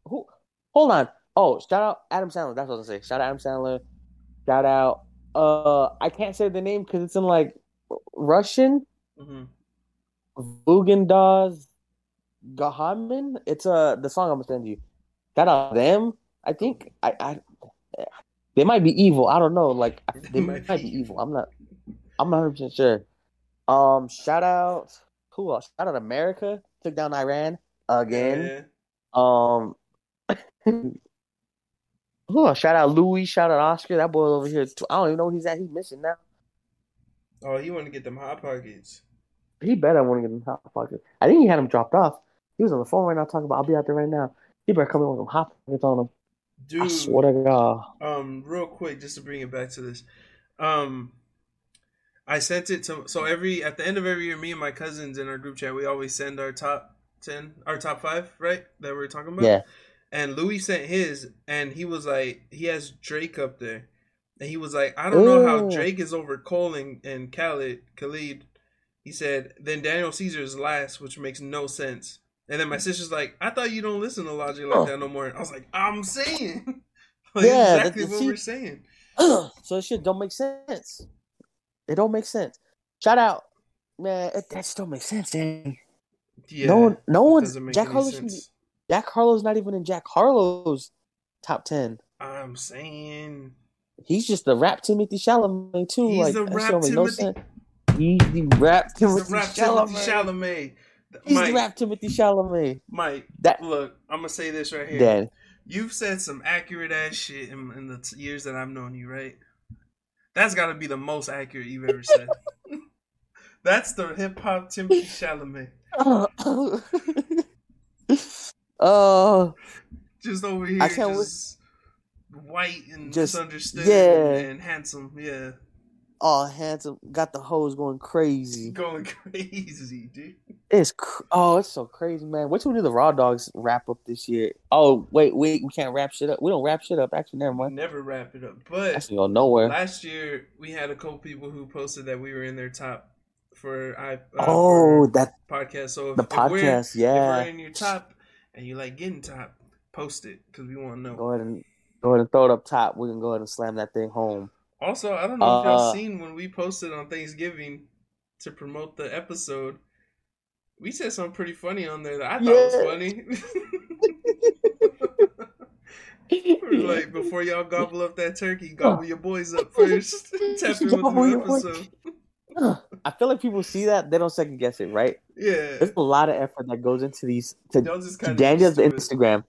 Who? Hold on. Oh, shout out Adam Sandler. That's what I was gonna say. Shout out Adam Sandler. Shout out. Uh, I can't say the name because it's in like Russian. hmm Vugendaz Gahamin. It's uh the song I'm gonna send you. Shout out them. I think I, I they might be evil. I don't know. Like they might, be evil. I'm not. I'm not 100 percent sure. Um, shout out who else? Shout out America took down Iran again. Yeah. Um, else? Shout out Louis. Shout out Oscar. That boy over here. too. I don't even know where he's at. He's missing now. Oh, he want to get them hot pockets. He better want to get him hot pockets. I think he had them dropped off. He was on the phone right now talking about. I'll be out there right now. He better come in with some hot pockets on him. Dude, I swear to God. um, real quick, just to bring it back to this, um, I sent it to so every at the end of every year, me and my cousins in our group chat, we always send our top ten, our top five, right? That we're talking about. Yeah. And Louis sent his, and he was like, he has Drake up there, and he was like, I don't know how oh. Drake is over Cole and, and Khaled, Khalid. He said, then Daniel Caesar is last, which makes no sense. And then my sister's like, I thought you don't listen to Logic like Huh. that no more. I was like, I'm saying, like, Yeah, exactly that- what see- we're saying. so shit don't make sense. It don't make sense. Shout out, man. It, that still don't sense, dang. Yeah, no one, no it one's Jack any Harlow's. sense. Jack Harlow's not even in Jack Harlow's top ten. I'm saying He's just the rap Timothée Chalamet too. He's like the rap no Timothée- sense. He's the rap he's Timothée the rap Chalamet. Timothée Chalamet. He's Mike, the rap Timothée Chalamet. Mike, That look, I'm gonna say this right here. Dad. You've said some accurate ass shit in, in the t- years that I've known you, right? That's got to be the most accurate you've ever said. That's the hip hop Timothée Chalamet. Oh, Just over here, I can't just white and Just- misunderstood yeah. and handsome. Yeah, oh, handsome, got the hoes going crazy. going crazy, dude. It's cr- oh, it's so crazy, man. Till we do the Raw Dogs wrap up this year. Oh, wait, wait, we can't wrap shit up. We don't wrap shit up. Actually, never mind. Never wrap it up. But Actually, go nowhere. last year we had a couple people who posted that we were in their top for I. Uh, Oh, for that podcast. So if, the if we're, podcast, if yeah. we're in your top and you like getting top, post it because we want to know. Go ahead and go ahead and throw it up top. We can go ahead and slam that thing home. Also, I don't know if y'all Uh, seen when we posted on Thanksgiving to promote the episode. We said something pretty funny on there that I thought was funny. Like, before y'all gobble up that turkey, gobble your boys up first. Tap in with the episode. I feel like people see that they don't second guess it, right? Yeah. There's a lot of effort that goes into these to, to Daniel's Instagram.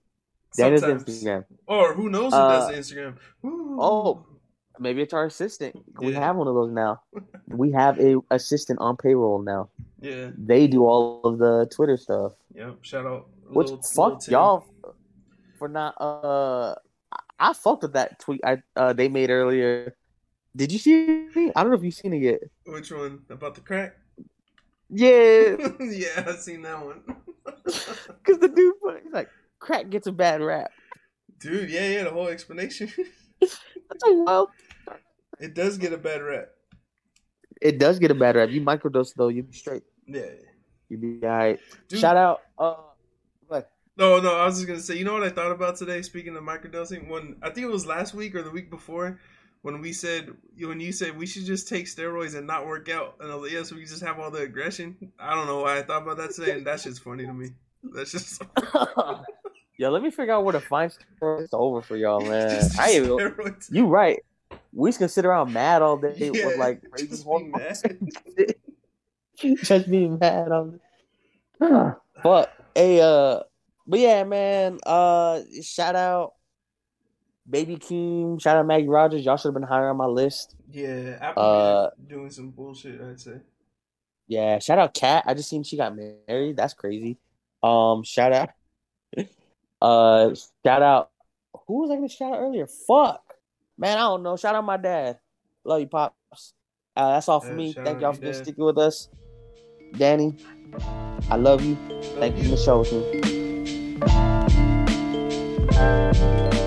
Daniel's Instagram. Or who knows who Uh, does the Instagram? Ooh. Oh, maybe it's our assistant. We have one of those now. We have a assistant on payroll now. Yeah. They do all of the Twitter stuff. Yep. Shout out. Which Lil fuck Tim. y'all for not uh I, I fucked with that tweet I uh they made earlier. Did you see it? I don't know if you've seen it yet. Which one? About the crack? Yeah, yeah, I've seen that one. because the dude he's like crack gets a bad rap. Dude, yeah, yeah, the whole explanation. That's a wild. it does get a bad rap. It does get a bad rap. You microdose though, you be straight. Yeah. You be alright. Dude, Shout out. Uh, what? No, no, I was just gonna say, you know what I thought about today? Speaking of microdosing, when I think it was last week or the week before, when we said when you said we should just take steroids and not work out, and I was like, yeah, so we just have all the aggression. I don't know why I thought about that today, and that's just funny to me. That's just Yo, let me figure out where to find steroids over for y'all, man. just I even, steroids. you right. We just can sit around mad all day Yeah, with like crazy just be hormones. mad. just be mad on Fuck. Hey, uh, but yeah, man. Uh, shout out Baby Keem. Shout out Maggie Rogers. Y'all should have been higher on my list. Yeah, Apple Uh, doing some bullshit. I'd say. Yeah. Shout out Kat. I just seen she got married. That's crazy. Um, shout out. Uh, shout out. Who was I gonna shout out earlier? Fuck, man. I don't know. Shout out my dad. Love you, pops. Uh, that's all for Yeah, me. Thank y'all for dad. sticking with us. Danny, I love you. Thank you for the show with me.